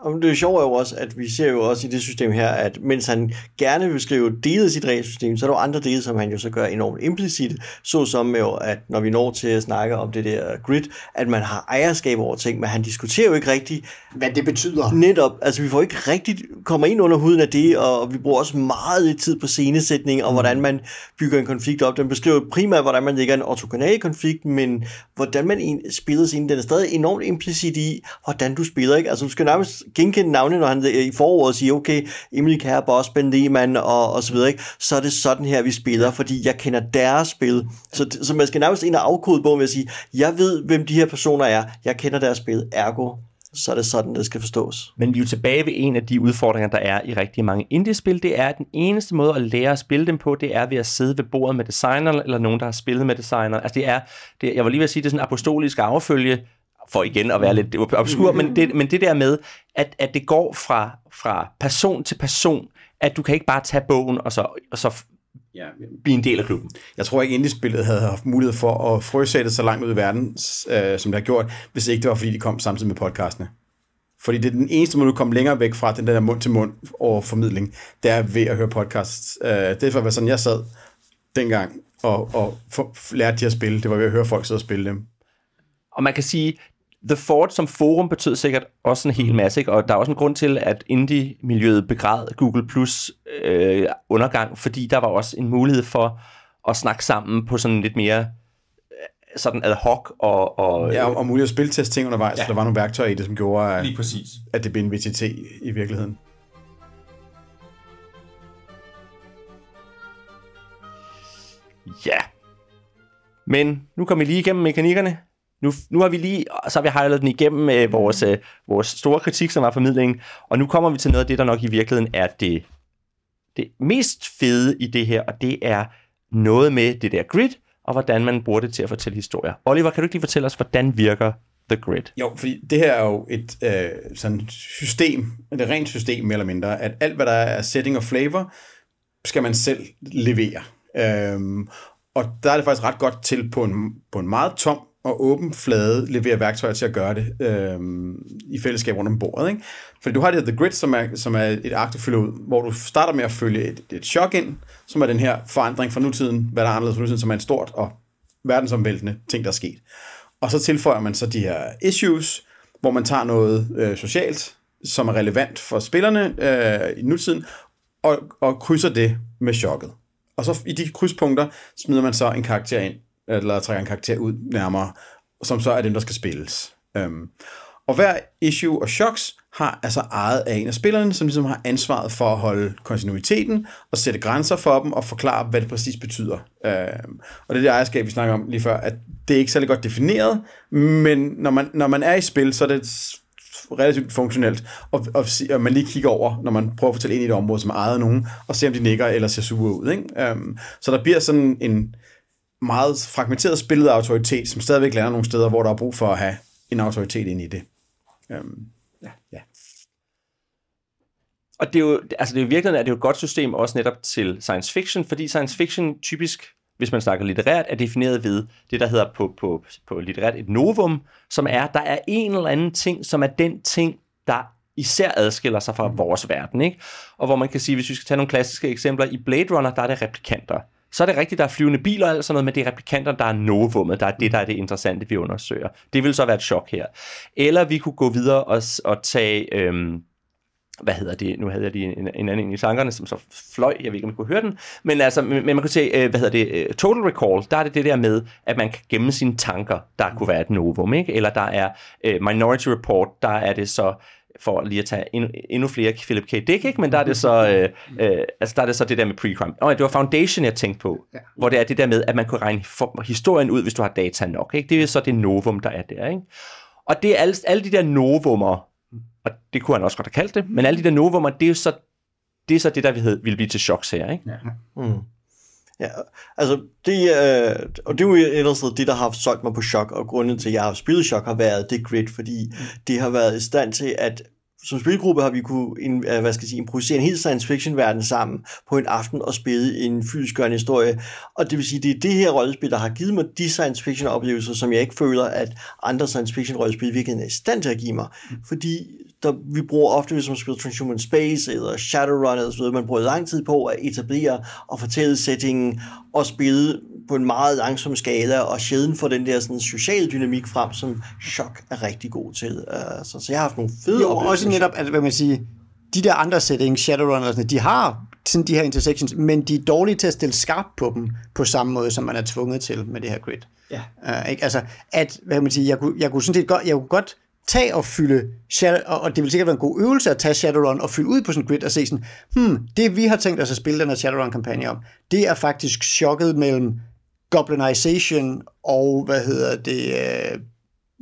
og det sjove er jo også, at vi ser jo også i det system her, at mens han gerne vil skrive dele sit regelsystem, så er der jo andre dele, som han jo så gør enormt implicit, såsom jo, at når vi når til at snakke om det der grid, at man har ejerskab over ting, men han diskuterer jo ikke rigtigt, Hvad det betyder. Netop, altså vi får ikke rigtig kommer ind under huden af det, og vi bruger også meget tid på scenesætning, og hvordan man bygger en konflikt op. Den beskriver primært, hvordan man lægger en ortogonal konflikt, men hvordan man spiller scenen, den er stadig enormt implicit i, hvordan du spiller, ikke? Altså du skal nærmest genkende navnet, når han i foråret siger, okay, Emily Kær, Boss, Ben Lehmann og, og så videre, ikke? Så er det sådan her, vi spiller, fordi jeg kender deres spil. Så, så man skal nærmest ind og afkode bogen ved at sige, jeg ved, hvem de her personer er, jeg kender deres spil, ergo så er det sådan, det skal forstås. Men vi er jo tilbage ved en af de udfordringer, der er i rigtig mange indie-spil. Det er, at den eneste måde at lære at spille dem på, det er ved at sidde ved bordet med designer, eller nogen, der har spillet med designer. Altså det er, det, jeg var lige ved at sige, det er sådan en apostolisk affølge, for igen at være lidt obskur, men det, men det der med, at, at det går fra, fra person til person, at du kan ikke bare tage bogen og så, og så Ja, blive en del af klubben. Jeg tror ikke, Indie-spillet havde haft mulighed for at frøsætte så langt ud i verden, øh, som det har gjort, hvis ikke det var, fordi de kom samtidig med podcastene. Fordi det er den eneste måde, du kommer længere væk fra den der mund-til-mund og formidling, det er ved at høre podcasts. Øh, det være sådan, jeg sad dengang og, og for, lærte de at spille. Det var ved at høre folk sidde og spille dem. Og man kan sige, The Ford som forum betød sikkert også en hel masse, ikke? og der er også en grund til, at indie-miljøet begræd Google Plus øh, undergang, fordi der var også en mulighed for at snakke sammen på sådan lidt mere øh, sådan ad hoc og... og Ja, og, og muligt at spilteste ting undervejs, ja. så der var nogle værktøjer i det, som gjorde, at, præcis. at det blev en VTT i virkeligheden. Ja. Men nu kommer vi lige igennem mekanikkerne. Nu, nu har vi lige, så har vi highlightet den igennem øh, vores, øh, vores store kritik, som var formidlingen, og nu kommer vi til noget af det, der nok i virkeligheden er det, det mest fede i det her, og det er noget med det der grid, og hvordan man bruger det til at fortælle historier. Oliver, kan du ikke lige fortælle os, hvordan virker The Grid? Jo, fordi det her er jo et øh, sådan system, et rent system mere eller mindre, at alt hvad der er setting og flavor, skal man selv levere. Øhm, og der er det faktisk ret godt til på en, på en meget tom og åben flade leverer værktøjer til at gøre det øh, i fællesskab rundt om bordet. Ikke? Fordi du har det her The Grid, som er, som er et ark, du fylder ud, hvor du starter med at følge et, et chok ind, som er den her forandring fra nutiden, hvad der er anderledes fra nutiden, som er en stort og verdensomvæltende ting, der er sket. Og så tilføjer man så de her issues, hvor man tager noget øh, socialt, som er relevant for spillerne øh, i nutiden, og, og krydser det med chokket. Og så i de krydspunkter smider man så en karakter ind, eller trækker en karakter ud nærmere, som så er dem, der skal spilles. Øhm, og hver issue og shocks har altså ejet af en af spillerne, som ligesom har ansvaret for at holde kontinuiteten og sætte grænser for dem og forklare, hvad det præcis betyder. Øhm, og det er det ejerskab, vi snakker om lige før, at det er ikke særlig godt defineret, men når man, når man er i spil, så er det relativt funktionelt, og, og, og man lige kigger over, når man prøver at fortælle ind i et område, som er ejet af nogen, og se om de nikker eller ser sure ud. Ikke? Øhm, så der bliver sådan en meget fragmenteret spillet autoritet, som stadigvæk lander nogle steder, hvor der er brug for at have en autoritet ind i det. Um, ja. ja. Og det er jo, altså det er jo virkelig, at det er et godt system også netop til science fiction, fordi science fiction typisk hvis man snakker litterært, er defineret ved det, der hedder på, på, på litterært et novum, som er, der er en eller anden ting, som er den ting, der især adskiller sig fra vores verden. Ikke? Og hvor man kan sige, hvis vi skal tage nogle klassiske eksempler, i Blade Runner, der er det replikanter. Så er det rigtigt, der er flyvende biler og alt sådan noget, men det er replikanter, der er novummet, der er det, der er det interessante, vi undersøger. Det vil så være et chok her. Eller vi kunne gå videre og, og tage... Øhm, hvad hedder det, nu havde jeg lige en, en anden i tankerne, som så fløj, jeg ved ikke, om I kunne høre den, men altså, men man kunne se, øh, hvad hedder det, øh, Total Recall, der er det det der med, at man kan gemme sine tanker, der kunne være et novum, ikke? Eller der er uh, Minority Report, der er det så, for lige at tage endnu, endnu flere Philip K. Dick, ikke? men der er det så, øh, øh, altså der er det så det der med pre-crime. Oh, det var Foundation, jeg tænkte på, ja. hvor det er det der med, at man kunne regne for, historien ud, hvis du har data nok. Ikke? Det er så det novum, der er der. Ikke? Og det er alle, alle de der novummer, og det kunne han også godt have kaldt det, men alle de der novummer, det er jo så det, er så det der vil blive til choks her. Ikke? Ja. Mm. Ja, altså det, øh, og det er jo ellers det, der har solgt mig på chok, og grunden til, at jeg har spillet chok, har været det grid, fordi mm. det har været i stand til at som spilgruppe har vi kunne øh, hvad skal jeg sige, improvisere en helt science fiction verden sammen på en aften og spille en fyldesgørende historie. Og det vil sige, det er det her rollespil, der har givet mig de science fiction oplevelser, som jeg ikke føler, at andre science fiction rollespil virkelig er i stand til at give mig. Mm. Fordi der, vi bruger ofte, hvis man spiller Transhuman Space eller Shadowrun eller sådan noget, man bruger lang tid på at etablere og fortælle settingen og spille på en meget langsom skala, og sjældent få den der sådan, sociale dynamik frem, som Chok er rigtig god til. Uh, så, så jeg har haft nogle fede jo, også netop, at, hvad man siger, de der andre settings, Shadowrun og sådan de har sådan de her intersections, men de er dårlige til at stille skarpt på dem, på samme måde, som man er tvunget til med det her grid. Ja. Uh, ikke? Altså, at, hvad man sige, jeg kunne, jeg kunne sådan set godt, jeg kunne godt tage og fylde, og det vil sikkert være en god øvelse at tage Shadowrun og fylde ud på sådan en grid og se sådan, hmm, det vi har tænkt os at spille den her Shadowrun-kampagne om, det er faktisk chokket mellem goblinization og, hvad hedder det, uh,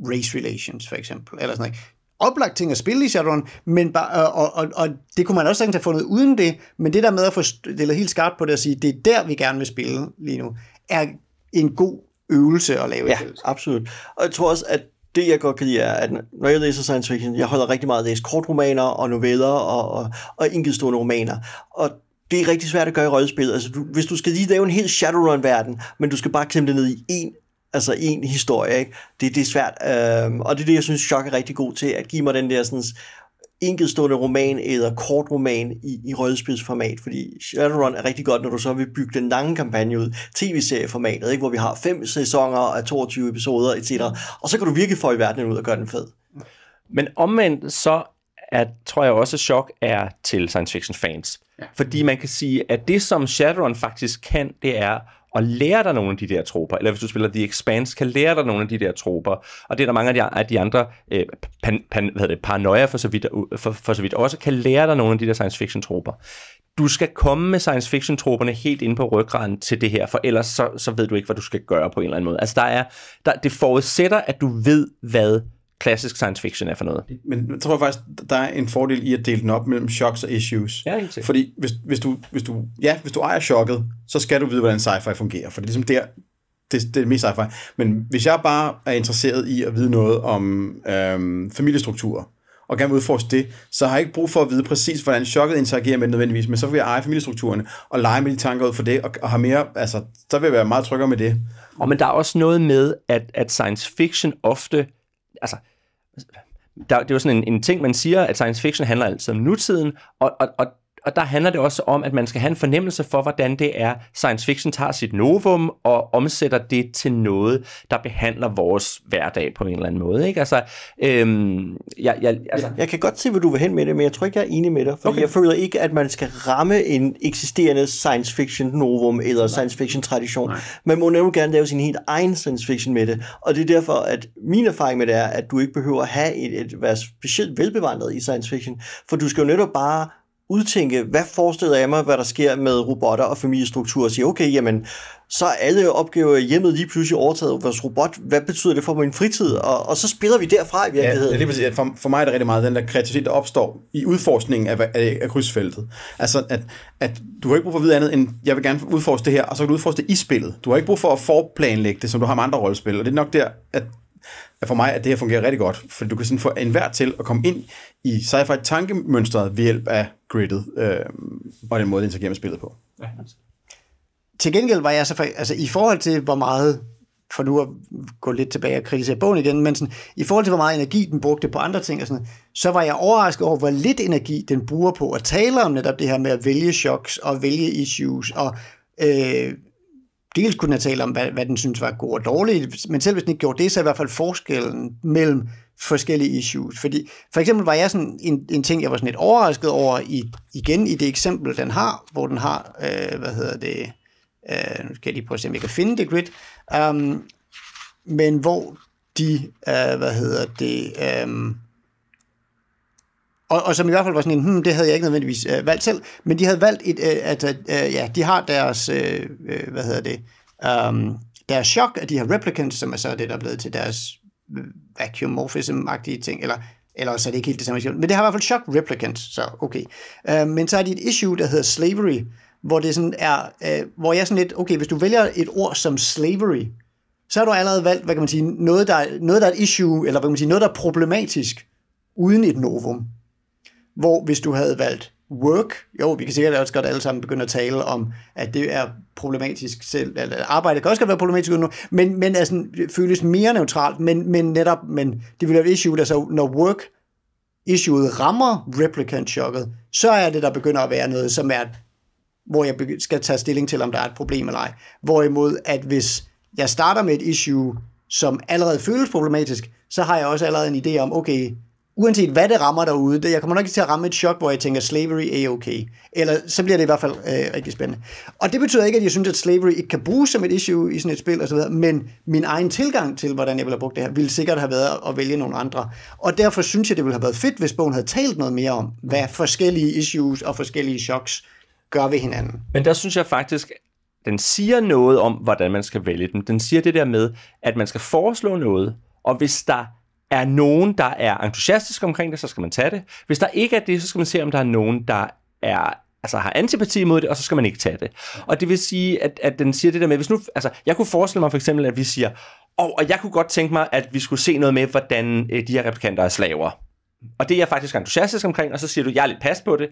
race relations for eksempel, eller sådan noget. Oplagt ting at spille i Shadowrun, men bare, og, og, og, det kunne man også sagtens have fundet uden det, men det der med at få stillet helt skarpt på det og sige, det er der, vi gerne vil spille lige nu, er en god øvelse at lave. Ja, absolut. Og jeg tror også, at det, jeg godt kan lide, er, at når jeg læser science fiction, jeg holder rigtig meget at læse kortromaner og noveller og, og, og indgivstående romaner. Og det er rigtig svært at gøre i rollespil. Altså, du, hvis du skal lige lave en helt Shadowrun-verden, men du skal bare klemme det ned i en altså en historie, ikke? Det, det er svært, øhm, og det er det, jeg synes, Shock er rigtig god til, at give mig den der sådan, enkeltstående roman eller kort roman i, i rødspilsformat, fordi Shadowrun er rigtig godt, når du så vil bygge den lange kampagne ud, tv-serieformatet, ikke? hvor vi har fem sæsoner af 22 episoder, etc. Og så kan du virkelig få i verden ud og gøre den fed. Men omvendt så er, tror jeg også, at Shock er til science fiction fans. Ja. Fordi man kan sige, at det som Shadowrun faktisk kan, det er og lære dig nogle af de der troper, eller hvis du spiller The Expanse, kan lære dig nogle af de der troper. Og det er der mange af de, af de andre øh, pan, pan, hvad det, paranoia for så, vidt, for, for så vidt også, kan lære dig nogle af de der science fiction troper. Du skal komme med science fiction troperne helt ind på ryggraden til det her, for ellers så, så ved du ikke, hvad du skal gøre på en eller anden måde. Altså der er, der, det forudsætter, at du ved, hvad klassisk science fiction er for noget. Men jeg tror faktisk, der er en fordel i at dele den op mellem shocks og issues. Ja, helt Fordi hvis, hvis, du, hvis, du, ja, hvis du ejer chokket, så skal du vide, hvordan sci-fi fungerer. For det er ligesom der, det, det er mest sci-fi. Men hvis jeg bare er interesseret i at vide noget om øhm, familiestrukturer, og gerne vil udforske det, så har jeg ikke brug for at vide præcis, hvordan chokket interagerer med det nødvendigvis, men så vil jeg eje familiestrukturerne og lege med de tanker ud for det, og, og have mere, altså, så vil jeg være meget tryggere med det. Og men der er også noget med, at, at science fiction ofte, altså, der, det er jo sådan en, en ting, man siger, at science fiction handler altid om nutiden, og, og, og, og der handler det også om, at man skal have en fornemmelse for, hvordan det er, science fiction tager sit novum og omsætter det til noget, der behandler vores hverdag på en eller anden måde. Ikke? Altså, øhm, jeg, jeg, altså, Jeg kan godt se, hvor du vil hen med det, men jeg tror ikke, jeg er enig med dig. For okay. jeg føler ikke, at man skal ramme en eksisterende science fiction novum eller science fiction tradition. Nej. Man må nemlig gerne lave sin helt egen science fiction med det. Og det er derfor, at min erfaring med det er, at du ikke behøver at have et, et være specielt velbevandret i science fiction. For du skal jo netop bare udtænke, hvad forestiller jeg mig, hvad der sker med robotter og familiestrukturer, og sige, okay, jamen, så er alle opgaver hjemmet lige pludselig overtaget af vores robot. Hvad betyder det for min fritid? Og, og så spiller vi derfra i virkeligheden. Ja, det er lige præcis. For, for mig er det rigtig meget den der kreativitet, der opstår i udforskningen af, af, af krydsfeltet. Altså, at, at du har ikke brug for at vide andet end, jeg vil gerne udforske det her, og så kan du udforske det i spillet. Du har ikke brug for at forplanlægge det, som du har med andre rollespil. Og det er nok der, at for mig, at det her fungerer rigtig godt, for du kan sådan få enhver til at komme ind i sci-fi tankemønstret ved hjælp af gridet, øh, og den måde, det interagerer med spillet på. Ja. Til gengæld var jeg så, for, altså i forhold til, hvor meget, for nu at gå lidt tilbage og kritisere bogen igen, men sådan, i forhold til, hvor meget energi den brugte på andre ting, og sådan, så var jeg overrasket over, hvor lidt energi den bruger på at tale om netop det her med at vælge shocks og vælge issues, og øh, dels kunne jeg tale om, hvad, hvad den synes var god og dårlig, men selv hvis den ikke gjorde det, så er i hvert fald forskellen mellem forskellige issues. Fordi for eksempel var jeg sådan en, en ting, jeg var sådan lidt overrasket over i, igen i det eksempel, den har, hvor den har, øh, hvad hedder det, øh, nu skal jeg lige prøve at se, om jeg kan finde det grid, um, men hvor de, øh, hvad hedder det, øh, og, og som i hvert fald var sådan en, hmm, det havde jeg ikke nødvendigvis øh, valgt selv, men de havde valgt, et, øh, at øh, ja, de har deres, øh, øh, hvad hedder det, um, deres chok af de her replicants, som er så det, der er blevet til deres øh, vacuumorphism-agtige ting, eller, eller så er det ikke helt det samme, men det har i hvert fald shock replicants, så okay. Uh, men så er det et issue, der hedder slavery, hvor det sådan er, uh, hvor jeg sådan lidt, okay, hvis du vælger et ord som slavery, så har du allerede valgt, hvad kan man sige, noget der, noget, der er et issue, eller hvad kan man sige, noget, der er problematisk, uden et novum. Hvor hvis du havde valgt work, jo, vi kan sikkert også godt alle sammen begynde at tale om, at det er problematisk selv, eller arbejde kan også godt være problematisk, men, men altså, det føles mere neutralt, men, men netop, men det vil være et issue, altså så, når work issueet rammer replicant-chokket, så er det, der begynder at være noget, som er, hvor jeg skal tage stilling til, om der er et problem eller ej. Hvorimod, at hvis jeg starter med et issue, som allerede føles problematisk, så har jeg også allerede en idé om, okay, uanset hvad det rammer derude, det, jeg kommer nok ikke til at ramme et chok, hvor jeg tænker, slavery er okay. Eller så bliver det i hvert fald øh, rigtig spændende. Og det betyder ikke, at jeg synes, at slavery ikke kan bruges som et issue i sådan et spil osv., men min egen tilgang til, hvordan jeg ville have brugt det her, ville sikkert have været at vælge nogle andre. Og derfor synes jeg, det ville have været fedt, hvis bogen havde talt noget mere om, hvad forskellige issues og forskellige shocks gør ved hinanden. Men der synes jeg faktisk, den siger noget om, hvordan man skal vælge den. Den siger det der med, at man skal foreslå noget, og hvis der er nogen, der er entusiastisk omkring det, så skal man tage det. Hvis der ikke er det, så skal man se, om der er nogen, der er altså har antipati mod det, og så skal man ikke tage det. Og det vil sige, at, at den siger det der med, hvis nu, altså, jeg kunne forestille mig for eksempel, at vi siger, oh, og jeg kunne godt tænke mig, at vi skulle se noget med, hvordan øh, de her replikanter er slaver. Og det er jeg faktisk entusiastisk omkring, og så siger du, jeg er lidt pas på det,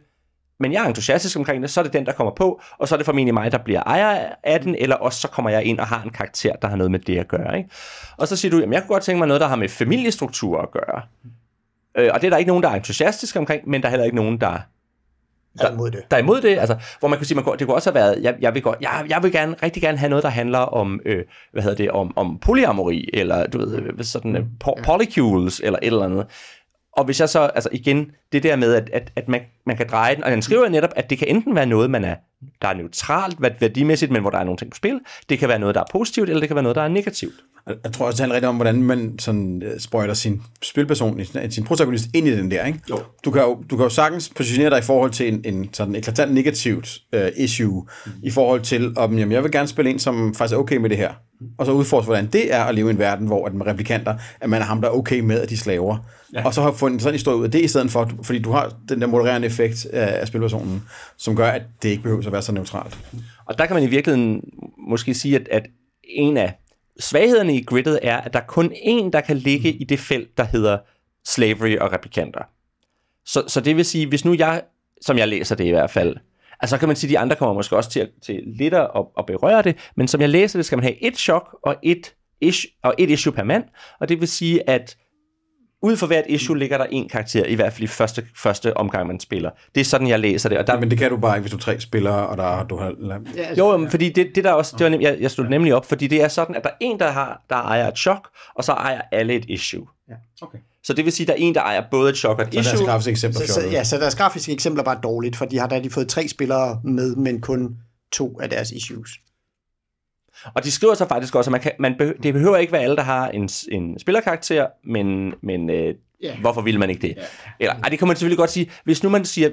men jeg er entusiastisk omkring det, så er det den, der kommer på, og så er det formentlig mig, der bliver ejer af den, eller også så kommer jeg ind og har en karakter, der har noget med det at gøre. Ikke? Og så siger du, jamen jeg kunne godt tænke mig noget, der har med familiestruktur at gøre. Øh, og det er der ikke nogen, der er entusiastisk omkring, men der er heller ikke nogen, der der, er imod det. Der er imod det, altså, hvor man kan sige, man kunne, det kunne også have været, jeg, jeg vil, godt, jeg, jeg vil gerne, rigtig gerne have noget, der handler om, øh, hvad hedder det, om, om polyamori, eller du ved, sådan, øh, po- polycules, eller et eller andet. Og hvis jeg så, altså igen, det der med, at, at, at man, man kan dreje den, og han skriver netop, at det kan enten være noget, man er, der er neutralt værdimæssigt, men hvor der er nogle ting på spil. Det kan være noget, der er positivt, eller det kan være noget, der er negativt. Jeg tror også, det handler rigtig om, hvordan man sådan uh, sprøjter sin spilperson, sin protagonist ind i den der. Ikke? Jo. Du, kan jo, du kan jo sagtens positionere dig i forhold til en, en sådan eklatant negativt uh, issue, mm. i forhold til, om jamen, jeg vil gerne spille en, som faktisk er okay med det her. Og så udforske, hvordan det er at leve i en verden, hvor at med replikanter, at man er ham, der er okay med, at de slaver. Ja. Og så har fundet sådan en historie ud af det, i stedet for, fordi du har den der modererende effekt af, af spilpersonen, som gør, at det ikke behøver at være så neutralt. Og der kan man i virkeligheden måske sige, at, at en af svaghederne i gridet er, at der er kun én, der kan ligge i det felt, der hedder slavery og replikanter. Så, så det vil sige, hvis nu jeg, som jeg læser det i hvert fald, altså så kan man sige, at de andre kommer måske også til, til lidt at, at berøre det, men som jeg læser det, skal man have et chok og et, ish, og et issue per mand, og det vil sige, at ud for hvert issue ligger der en karakter, i hvert fald i første, første omgang, man spiller. Det er sådan, jeg læser det. Og der, Men det kan du bare ikke, hvis du er tre spillere, og der du har... Ja, jo, men fordi det, det der også, det var nem, jeg, jeg stod nemlig op, fordi det er sådan, at der er en, der, har, der ejer et chok, og så ejer alle et issue. Ja, okay. Så det vil sige, at der er en, der ejer både et chok og et Så issue. deres grafiske eksempler Så, så, ja, så deres grafiske eksempler var dårligt, for de har da de fået tre spillere med, men kun to af deres issues. Og de skriver så faktisk også, at man kan, man behøver, det behøver ikke være alle, der har en, en spillerkarakter, men, men øh, Ja. hvorfor vil man ikke det? Eller, ej, det kan man selvfølgelig godt sige. Hvis nu man siger,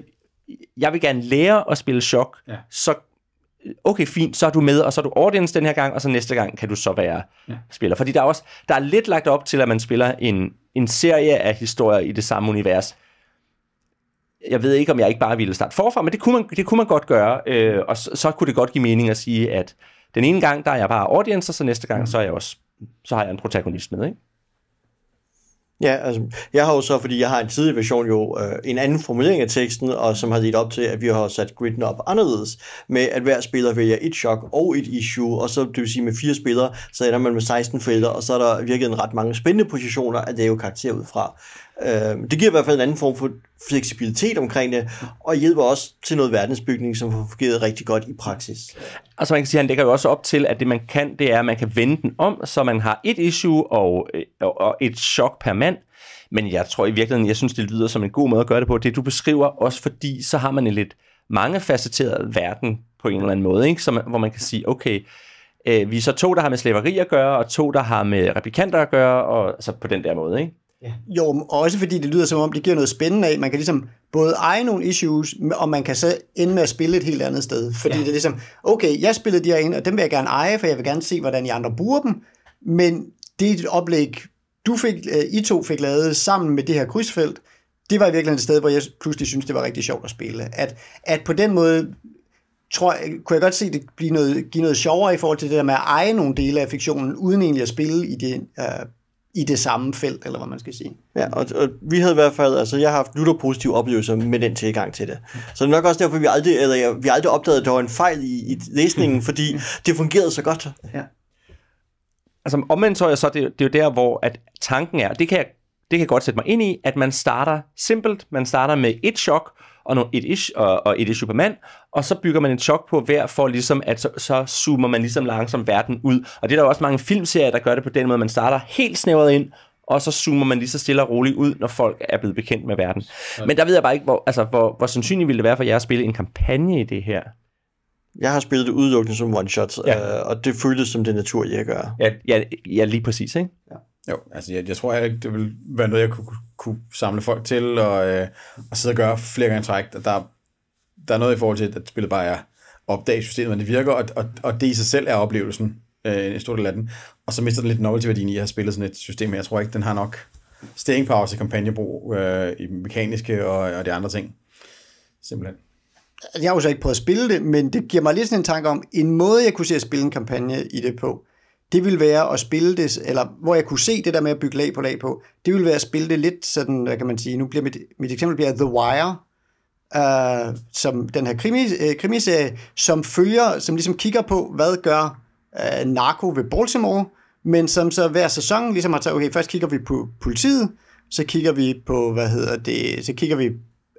jeg vil gerne lære at spille chok, Ja. så okay, fint, så er du med, og så er du audience den her gang, og så næste gang kan du så være ja. spiller. Fordi der er også der er lidt lagt op til, at man spiller en, en serie af historier i det samme univers. Jeg ved ikke, om jeg ikke bare ville starte forfra, men det kunne man, det kunne man godt gøre, øh, og så, så kunne det godt give mening at sige, at den ene gang, der er jeg bare audience, og så næste gang, så er jeg også så har jeg en protagonist med, ikke? Ja, altså, jeg har jo så, fordi jeg har en tidlig version jo, øh, en anden formulering af teksten, og som har ledt op til, at vi har sat griden op anderledes, med at hver spiller vælger et chok og et issue, og så det vil sige med fire spillere, så ender man med 16 felter, og så er der virkelig en ret mange spændende positioner at lave karakter ud fra. Øh, det giver i hvert fald en anden form for fleksibilitet omkring det, og hjælper også til noget verdensbygning, som har fungeret rigtig godt i praksis. Altså man kan sige, at han lægger jo også op til, at det man kan, det er, at man kan vende den om, så man har et issue og, øh, og, et chok per mand. Men jeg tror i virkeligheden, jeg synes, det lyder som en god måde at gøre det på. Det du beskriver, også fordi så har man en lidt mangefacetteret verden på en eller anden måde, ikke? Så man, hvor man kan sige, okay, øh, vi er så to, der har med slaveri at gøre, og to, der har med replikanter at gøre, og så på den der måde, ikke? Jo, og også fordi det lyder som om, det giver noget spændende af. Man kan ligesom både eje nogle issues, og man kan så ende med at spille et helt andet sted. Fordi ja. det er ligesom, okay, jeg spillede de her ind, og dem vil jeg gerne eje, for jeg vil gerne se, hvordan I andre bruger dem. Men det er et oplæg, du fik, øh, I to fik lavet sammen med det her krydsfelt, det var i virkeligheden et sted, hvor jeg pludselig synes, det var rigtig sjovt at spille. At, at på den måde tror jeg, kunne jeg godt se det blive noget, give noget sjovere i forhold til det der med at eje nogle dele af fiktionen, uden egentlig at spille i det, øh, i det samme felt, eller hvad man skal sige. Ja, og, og vi havde i hvert fald, altså jeg har haft lutter positive oplevelser med den tilgang til det. Så det er nok også derfor, vi aldrig, eller vi aldrig opdagede, at der var en fejl i, i læsningen, fordi det fungerede så godt. Ja. Altså omvendt så er jeg så, det, det er jo der, hvor at tanken er, det kan, jeg, det kan jeg godt sætte mig ind i, at man starter simpelt, man starter med et chok, og, nogle, et, ish, og, og et issue per mand, og så bygger man en chok på hver, for ligesom, at så, så zoomer man ligesom langsomt verden ud. Og det er der jo også mange filmserier, der gør det på den måde, man starter helt snævret ind, og så zoomer man lige så stille og roligt ud, når folk er blevet bekendt med verden. Men der ved jeg bare ikke, hvor, altså, hvor, hvor sandsynligt ville det være for jer at spille en kampagne i det her. Jeg har spillet det udelukkende som one-shot, Ja. øh, og det føltes som det naturlige at gøre. Ja, ja, ja lige præcis, ikke? Jo, altså jeg, jeg tror heller ikke, det vil være noget, jeg kunne, kunne samle folk til og, øh, og sidde og gøre flere gange træk. Der, der er noget i forhold til, at spillet bare er opdage systemet, men det virker, og, og, og det i sig selv er oplevelsen, øh, en stor del af den. Og så mister den lidt novelty-værdien i at have spillet sådan et system, jeg tror ikke, den har nok staying power til kampagnebrug øh, i mekaniske og, og de andre ting. Simpelthen. Jeg har jo så ikke prøvet at spille det, men det giver mig lidt sådan en tanke om, en måde, jeg kunne se at spille en kampagne i det på, det ville være at spille det, eller hvor jeg kunne se det der med at bygge lag på lag på, det ville være at spille det lidt sådan, hvad kan man sige, nu bliver mit, mit eksempel bliver The Wire, uh, som den her krimi, uh, krimiserie, som følger, som ligesom kigger på, hvad gør uh, narko ved Baltimore, men som så hver sæson ligesom har taget, okay, først kigger vi på politiet, så kigger vi på, hvad hedder det, så kigger vi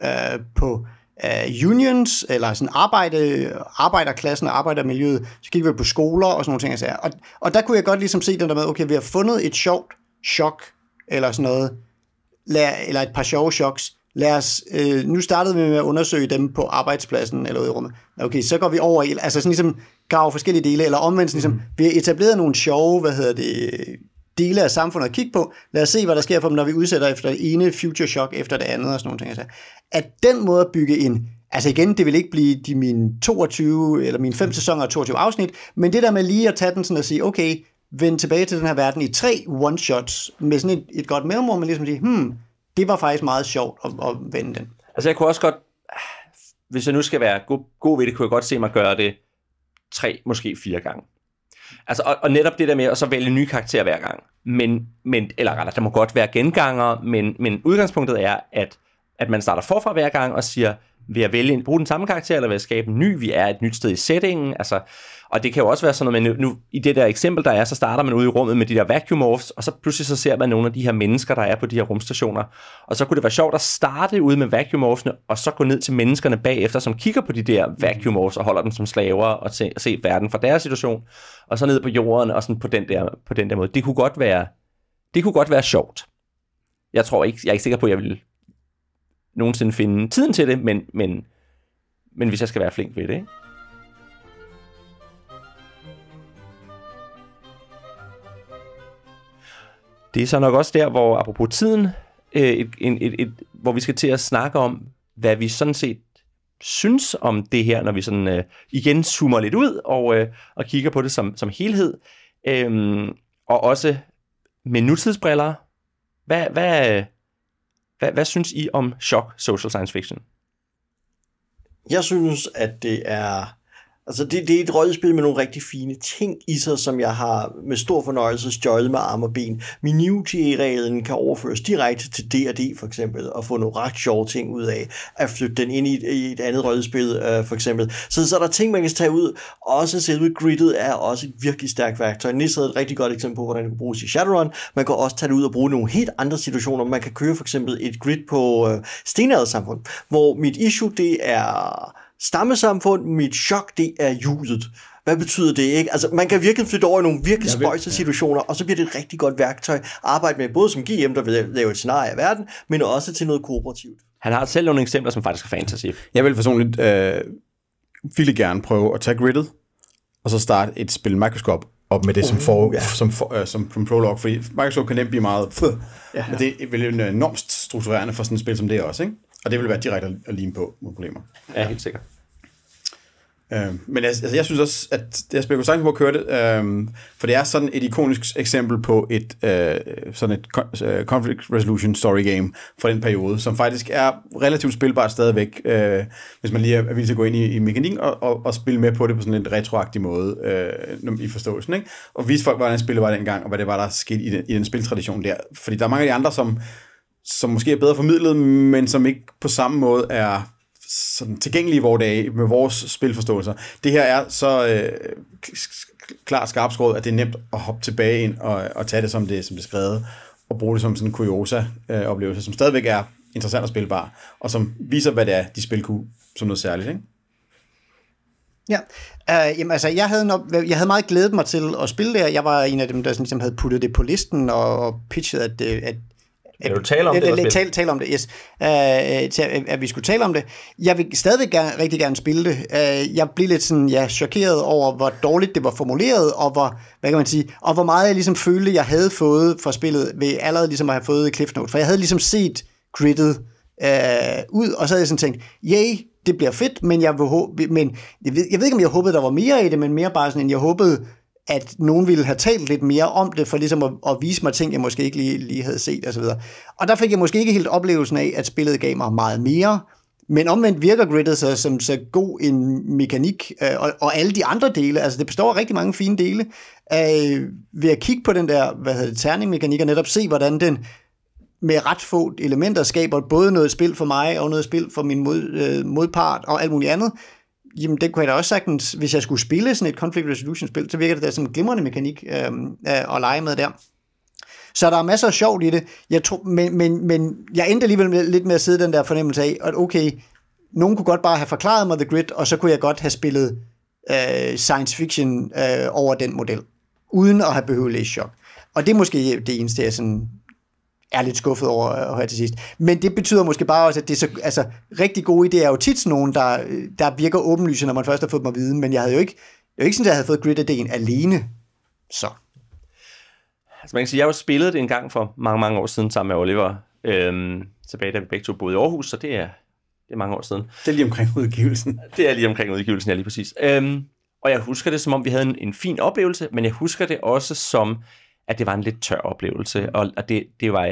uh, på uh, unions, eller sådan arbejde, arbejderklassen og arbejdermiljøet, så kigger vi på skoler og sådan nogle ting. Og, sager. og, og der kunne jeg godt ligesom se den der med, okay, vi har fundet et sjovt chok, eller sådan noget, lad, eller et par sjove choks. Lad os, øh, nu startede vi med at undersøge dem på arbejdspladsen eller ude i rummet. Okay, så går vi over i, altså sådan ligesom grave forskellige dele, eller omvendt, sådan ligesom, vi har etableret nogle sjove, hvad hedder det, dele af samfundet at kigge på. Lad os se, hvad der sker for dem, når vi udsætter efter det ene future shock efter det andet og sådan nogle ting. Altså, at den måde at bygge en, altså igen, det vil ikke blive de mine 22, eller mine fem sæsoner og 22 afsnit, men det der med lige at tage den sådan og sige, okay, vende tilbage til den her verden i tre one-shots, med sådan et, et godt mellemrum, men ligesom sige, hmm, det var faktisk meget sjovt at, at vende den. Altså jeg kunne også godt, hvis jeg nu skal være god, god ved det, kunne jeg godt se mig gøre det tre, måske fire gange. Altså, og, og netop det der med at så vælge nye karakterer hver gang. Men, men, eller rettere, der må godt være genganger, men, men udgangspunktet er, at, at man starter forfra hver gang og siger, vil jeg vælge, bruge den samme karakter, eller vil jeg skabe en ny. Vi er et nyt sted i settingen. Altså, og det kan jo også være sådan noget, men nu, i det der eksempel, der er, så starter man ude i rummet med de der vacuum morphs, og så pludselig så ser man nogle af de her mennesker, der er på de her rumstationer. Og så kunne det være sjovt at starte ude med vacuum morphsene, og så gå ned til menneskerne bagefter, som kigger på de der vacuum morphs og holder dem som slaver og se, se verden fra deres situation, og så ned på jorden og sådan på den der, på den der måde. Det kunne godt være, det kunne godt være sjovt. Jeg tror ikke, jeg er ikke sikker på, at jeg vil nogensinde finde tiden til det, men, men, men hvis jeg skal være flink ved det, ikke? Det er så nok også der, hvor apropos tiden, øh, et, et, et, et, hvor vi skal til at snakke om, hvad vi sådan set synes om det her, når vi sådan øh, igen zoomer lidt ud og, øh, og kigger på det som, som helhed. Øhm, og også med nutidsbriller. Hvad, hvad, hvad, hvad synes I om shock social science fiction? Jeg synes, at det er Altså det, det er et rollespil med nogle rigtig fine ting i sig, som jeg har med stor fornøjelse stjålet med arm og ben. Minutiae-reglen kan overføres direkte til D&D for eksempel, og få nogle ret sjove ting ud af, at flytte den ind i et, i et andet rollespil øh, for eksempel. Så, så er der ting, man kan tage ud. Også selve gridet er også et virkelig stærkt værktøj. Nisse er et rigtig godt eksempel på, hvordan det kan bruges i Shadowrun. Man kan også tage det ud og bruge nogle helt andre situationer. Man kan køre for eksempel et grid på øh, stenaldersamfund, hvor mit issue det er stammesamfund, mit chok, det er judet. Hvad betyder det ikke? Altså, man kan virkelig flytte over i nogle virkelig spøjse situationer, og så bliver det et rigtig godt værktøj at arbejde med, både som GM, der vil lave et scenarie af verden, men også til noget kooperativt. Han har selv nogle eksempler, som faktisk er fantasy. Jeg vil personligt øh, ville gerne prøve at tage gridet, og så starte et spil Microscope op med det uh, som, for, ja. som, for, øh, som, som prolog, fordi Microsoft kan nemt blive meget, pff, ja. men det vil være enormt strukturerende for sådan et spil som det også, ikke? Og det vil være direkte at lime på mod problemer. Ja, helt sikkert. Øh, men altså, jeg synes også, at jeg spiller sagtens på at køre det, øh, for det er sådan et ikonisk eksempel på et øh, sådan et øh, conflict resolution story game fra den periode, som faktisk er relativt spilbart stadigvæk, øh, hvis man lige er villig til at gå ind i, i mekanik og, og, og spille med på det på sådan en retroagtig måde øh, i forståelsen, ikke? og vise folk, hvordan spillet var dengang, og hvad det var, der skete i den, i den spiltradition der. Fordi der er mange af de andre, som som måske er bedre formidlet, men som ikke på samme måde er sådan tilgængelige i vores dage med vores spilforståelser. Det her er så øh, klart skarpskåret, at det er nemt at hoppe tilbage ind og, og tage det som det, som det er skrevet, og bruge det som sådan en kuriosa-oplevelse, øh, som stadigvæk er interessant og spilbar, og som viser, hvad det er, de spil kunne som noget særligt. Ikke? Ja, uh, jamen, altså, jeg havde, nok, jeg havde meget glædet mig til at spille det Jeg var en af dem, der sådan, ligesom havde puttet det på listen og, og pitchet, at, øh, at vil du tale om det? Eller tale, tale om det, yes. Uh, til, at, at vi skulle tale om det. Jeg vil stadigvæk gerne, rigtig gerne spille det. Uh, jeg blev lidt sådan, ja, chokeret over, hvor dårligt det var formuleret, og hvor, hvad kan man sige, og hvor meget jeg ligesom følte, jeg havde fået fra spillet, ved allerede ligesom at have fået Cliff Note. For jeg havde ligesom set grittet uh, ud, og så havde jeg sådan tænkt, yay, det bliver fedt, men jeg, vil men jeg, ved, jeg ved ikke, om jeg håbede, der var mere i det, men mere bare sådan, end jeg håbede, at nogen ville have talt lidt mere om det, for ligesom at, at vise mig ting, jeg måske ikke lige, lige havde set osv. Og, og der fik jeg måske ikke helt oplevelsen af, at spillet gav mig meget mere, men omvendt virker griddet så som så god en mekanik, øh, og, og alle de andre dele, altså det består af rigtig mange fine dele, øh, ved at kigge på den der, hvad hedder det, terningmekanik, og netop se, hvordan den med ret få elementer skaber både noget spil for mig, og noget spil for min mod, øh, modpart, og alt muligt andet, jamen det kunne jeg da også sagtens, hvis jeg skulle spille sådan et conflict resolution spil, så virker det da som en glimrende mekanik øh, øh, at lege med der. Så der er masser af sjovt i det, jeg tror, men, men, men jeg endte alligevel med, lidt med at sidde den der fornemmelse af, at okay, nogen kunne godt bare have forklaret mig The Grid, og så kunne jeg godt have spillet øh, science fiction øh, over den model, uden at have behøvet læse chok. Og det er måske det eneste, jeg sådan er lidt skuffet over at høre til sidst. Men det betyder måske bare også, at det er så, altså, rigtig gode idéer er jo tit nogen, der, der virker åbenlyse, når man først har fået dem at vide, men jeg havde jo ikke, jeg ikke sådan, at jeg havde fået grid-idéen alene. Så. Altså man kan sige, jeg har jo spillet det en gang for mange, mange år siden sammen med Oliver, øhm, tilbage da vi begge to boede i Aarhus, så det er, det er mange år siden. Det er lige omkring udgivelsen. Det er lige omkring udgivelsen, ja lige præcis. Øhm, og jeg husker det, som om vi havde en, en fin oplevelse, men jeg husker det også som, at det var en lidt tør oplevelse, og, og det, det var,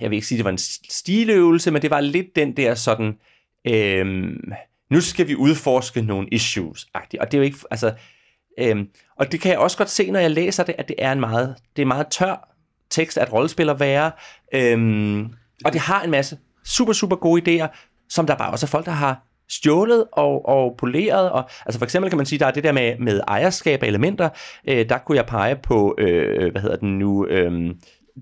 jeg vil ikke sige, det var en stiløvelse, men det var lidt den der sådan, øhm, nu skal vi udforske nogle issues, -agtigt. og det er jo ikke, altså, øhm, og det kan jeg også godt se, når jeg læser det, at det er en meget, det er meget tør tekst at rollespiller være, øhm, og det har en masse super, super gode idéer, som der bare også er folk, der har stjålet og, og poleret. Og, altså for eksempel kan man sige, der er det der med, med ejerskab af elementer. Øh, der kunne jeg pege på, øh, hvad hedder den nu, øh,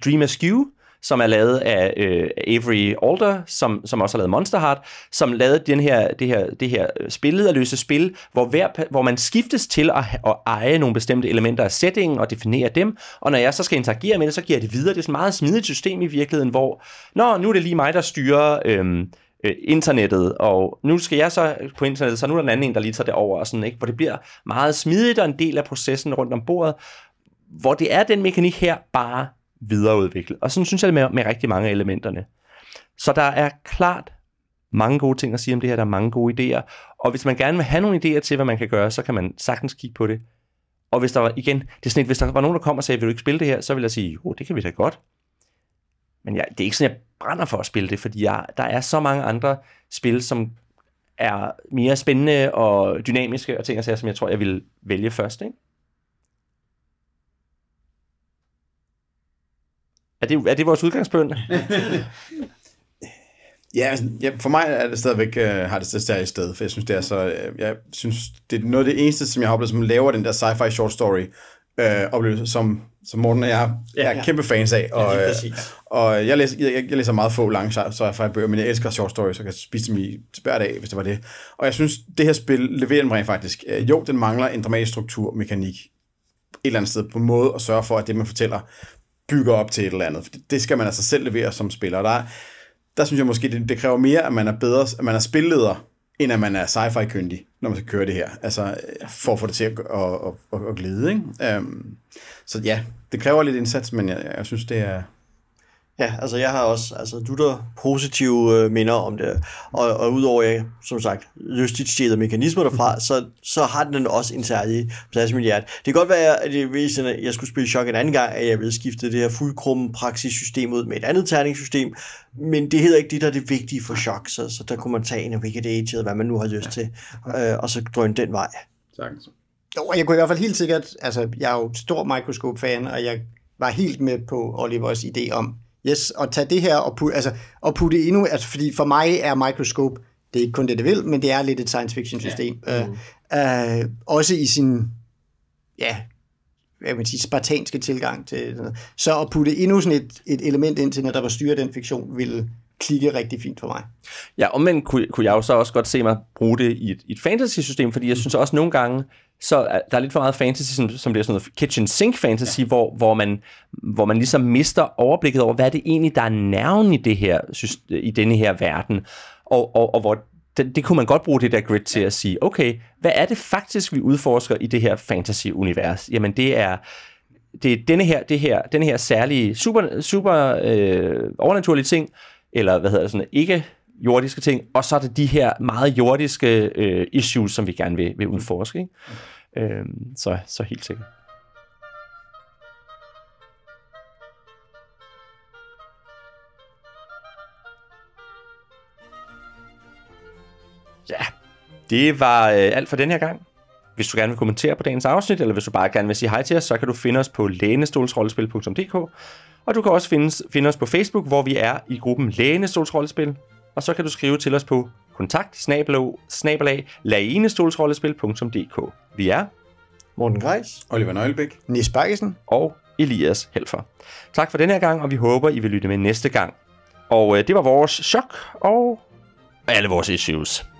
Dream Askew, som er lavet af øh, Avery Alder, som, som også har lavet Monster Heart, som lavede den her, det her, det her spillederløse spil, hvor, hver, hvor man skiftes til at, at eje nogle bestemte elementer af settingen og definere dem, og når jeg så skal interagere med det, så giver jeg det videre. Det er sådan et meget smidigt system i virkeligheden, hvor, nå, nu er det lige mig, der styrer... Øh, Øh, internettet, og nu skal jeg så på internettet, så nu er der en anden en, der lige tager det over, og sådan, ikke? hvor det bliver meget smidigt og en del af processen rundt om bordet, hvor det er den mekanik her bare videreudviklet. Og sådan synes jeg det med, med rigtig mange af elementerne. Så der er klart mange gode ting at sige om det her, der er mange gode idéer, og hvis man gerne vil have nogle idéer til, hvad man kan gøre, så kan man sagtens kigge på det. Og hvis der var, igen, det er sådan et, hvis der var nogen, der kom og sagde, vil du ikke spille det her, så vil jeg sige, jo, det kan vi da godt. Men jeg, det er ikke sådan, jeg brænder for at spille det, fordi jeg, der er så mange andre spil, som er mere spændende og dynamiske og ting og sager, som jeg tror, jeg vil vælge først. Ikke? Er det, er det vores udgangspunkt? Ja, altså, ja, for mig er det stadigvæk, uh, har det stadig sted, for jeg synes, det er så, uh, jeg synes, det er noget af det eneste, som jeg har oplevet, som laver den der sci-fi short story uh, oplevelse, som, som Morten og jeg ja, er ja. kæmpe fans af. Og, ja, og jeg, læser, jeg, jeg læser meget få lange sci-fi bøger, men jeg elsker short stories, så jeg kan spise dem i hver dag, hvis det var det. Og jeg synes, det her spil leverer den rent faktisk. Uh, jo, den mangler en dramatisk struktur, mekanik, et eller andet sted på en måde at sørge for, at det, man fortæller, bygger op til et eller andet. For det skal man altså selv levere som spiller. Der, der synes jeg måske, det, det kræver mere, at man er bedre, at man er spilleder, end at man er sci-fi kyndig, når man skal køre det her. Altså, for at få det til at, at, at, at glide. Ikke? Um, så ja, det kræver lidt indsats, men jeg, jeg synes, det er, Ja, altså jeg har også altså, du der positive øh, minder om det, og, og udover jeg, som sagt, lystigt stjæler mekanismer derfra, så, så har den også en særlig plads i mit hjerte. Det kan godt være, at det, hvis jeg skulle spille Shock en anden gang, at jeg ville skifte det her fuldkrum praksissystem ud med et andet terningssystem, men det hedder ikke det, der er det vigtige for Shock, så, så der kunne man tage en Wicked Age, eller hvad man nu har lyst til, øh, og så drøne den vej. Sagtens. Jo, jeg kunne i hvert fald helt sikkert, altså jeg er jo stor Microscope-fan, og jeg var helt med på Olivers idé om, Yes, og tage det her og putte, altså, og putte endnu, altså, fordi for mig er Microscope, det er ikke kun det, det vil, men det er lidt et science fiction system. Ja. Mm. Øh, øh, også i sin, ja, hvad man sige, spartanske tilgang til. Så at putte endnu sådan et, et element ind til, når der var styre den fiktion, ville klikke rigtig fint for mig. Ja, og men kunne, kunne jeg jo så også godt se mig bruge det i et, et fantasy-system, fordi jeg synes også nogle gange, så der er lidt for meget fantasy, som, som bliver sådan noget kitchen sink fantasy, ja. hvor, hvor, man, hvor man ligesom mister overblikket over, hvad er det egentlig, der er nerven i, det her, i denne her verden, og, og, og hvor det, det kunne man godt bruge det der grid til at sige, okay, hvad er det faktisk, vi udforsker i det her fantasy-univers? Jamen det er, det er denne her, det her, denne her særlige super, super øh, overnaturlige ting, eller hvad hedder det sådan, ikke jordiske ting, og så er det de her meget jordiske øh, issues, som vi gerne vil, vil udforske. Ikke? Øh, så, så helt sikkert. Ja, det var øh, alt for den her gang. Hvis du gerne vil kommentere på dagens afsnit, eller hvis du bare gerne vil sige hej til os, så kan du finde os på lænestolsrollespil.dk, og du kan også finde, finde os på Facebook, hvor vi er i gruppen Lænestolsrollespil, og så kan du skrive til os på kontakt snabelag laenestolsrollespil.dk. Vi er Morten Greis, Oliver Nøglebæk, Nis Bakkesen og Elias Helfer. Tak for den her gang, og vi håber, I vil lytte med næste gang. Og øh, det var vores chok og alle vores issues.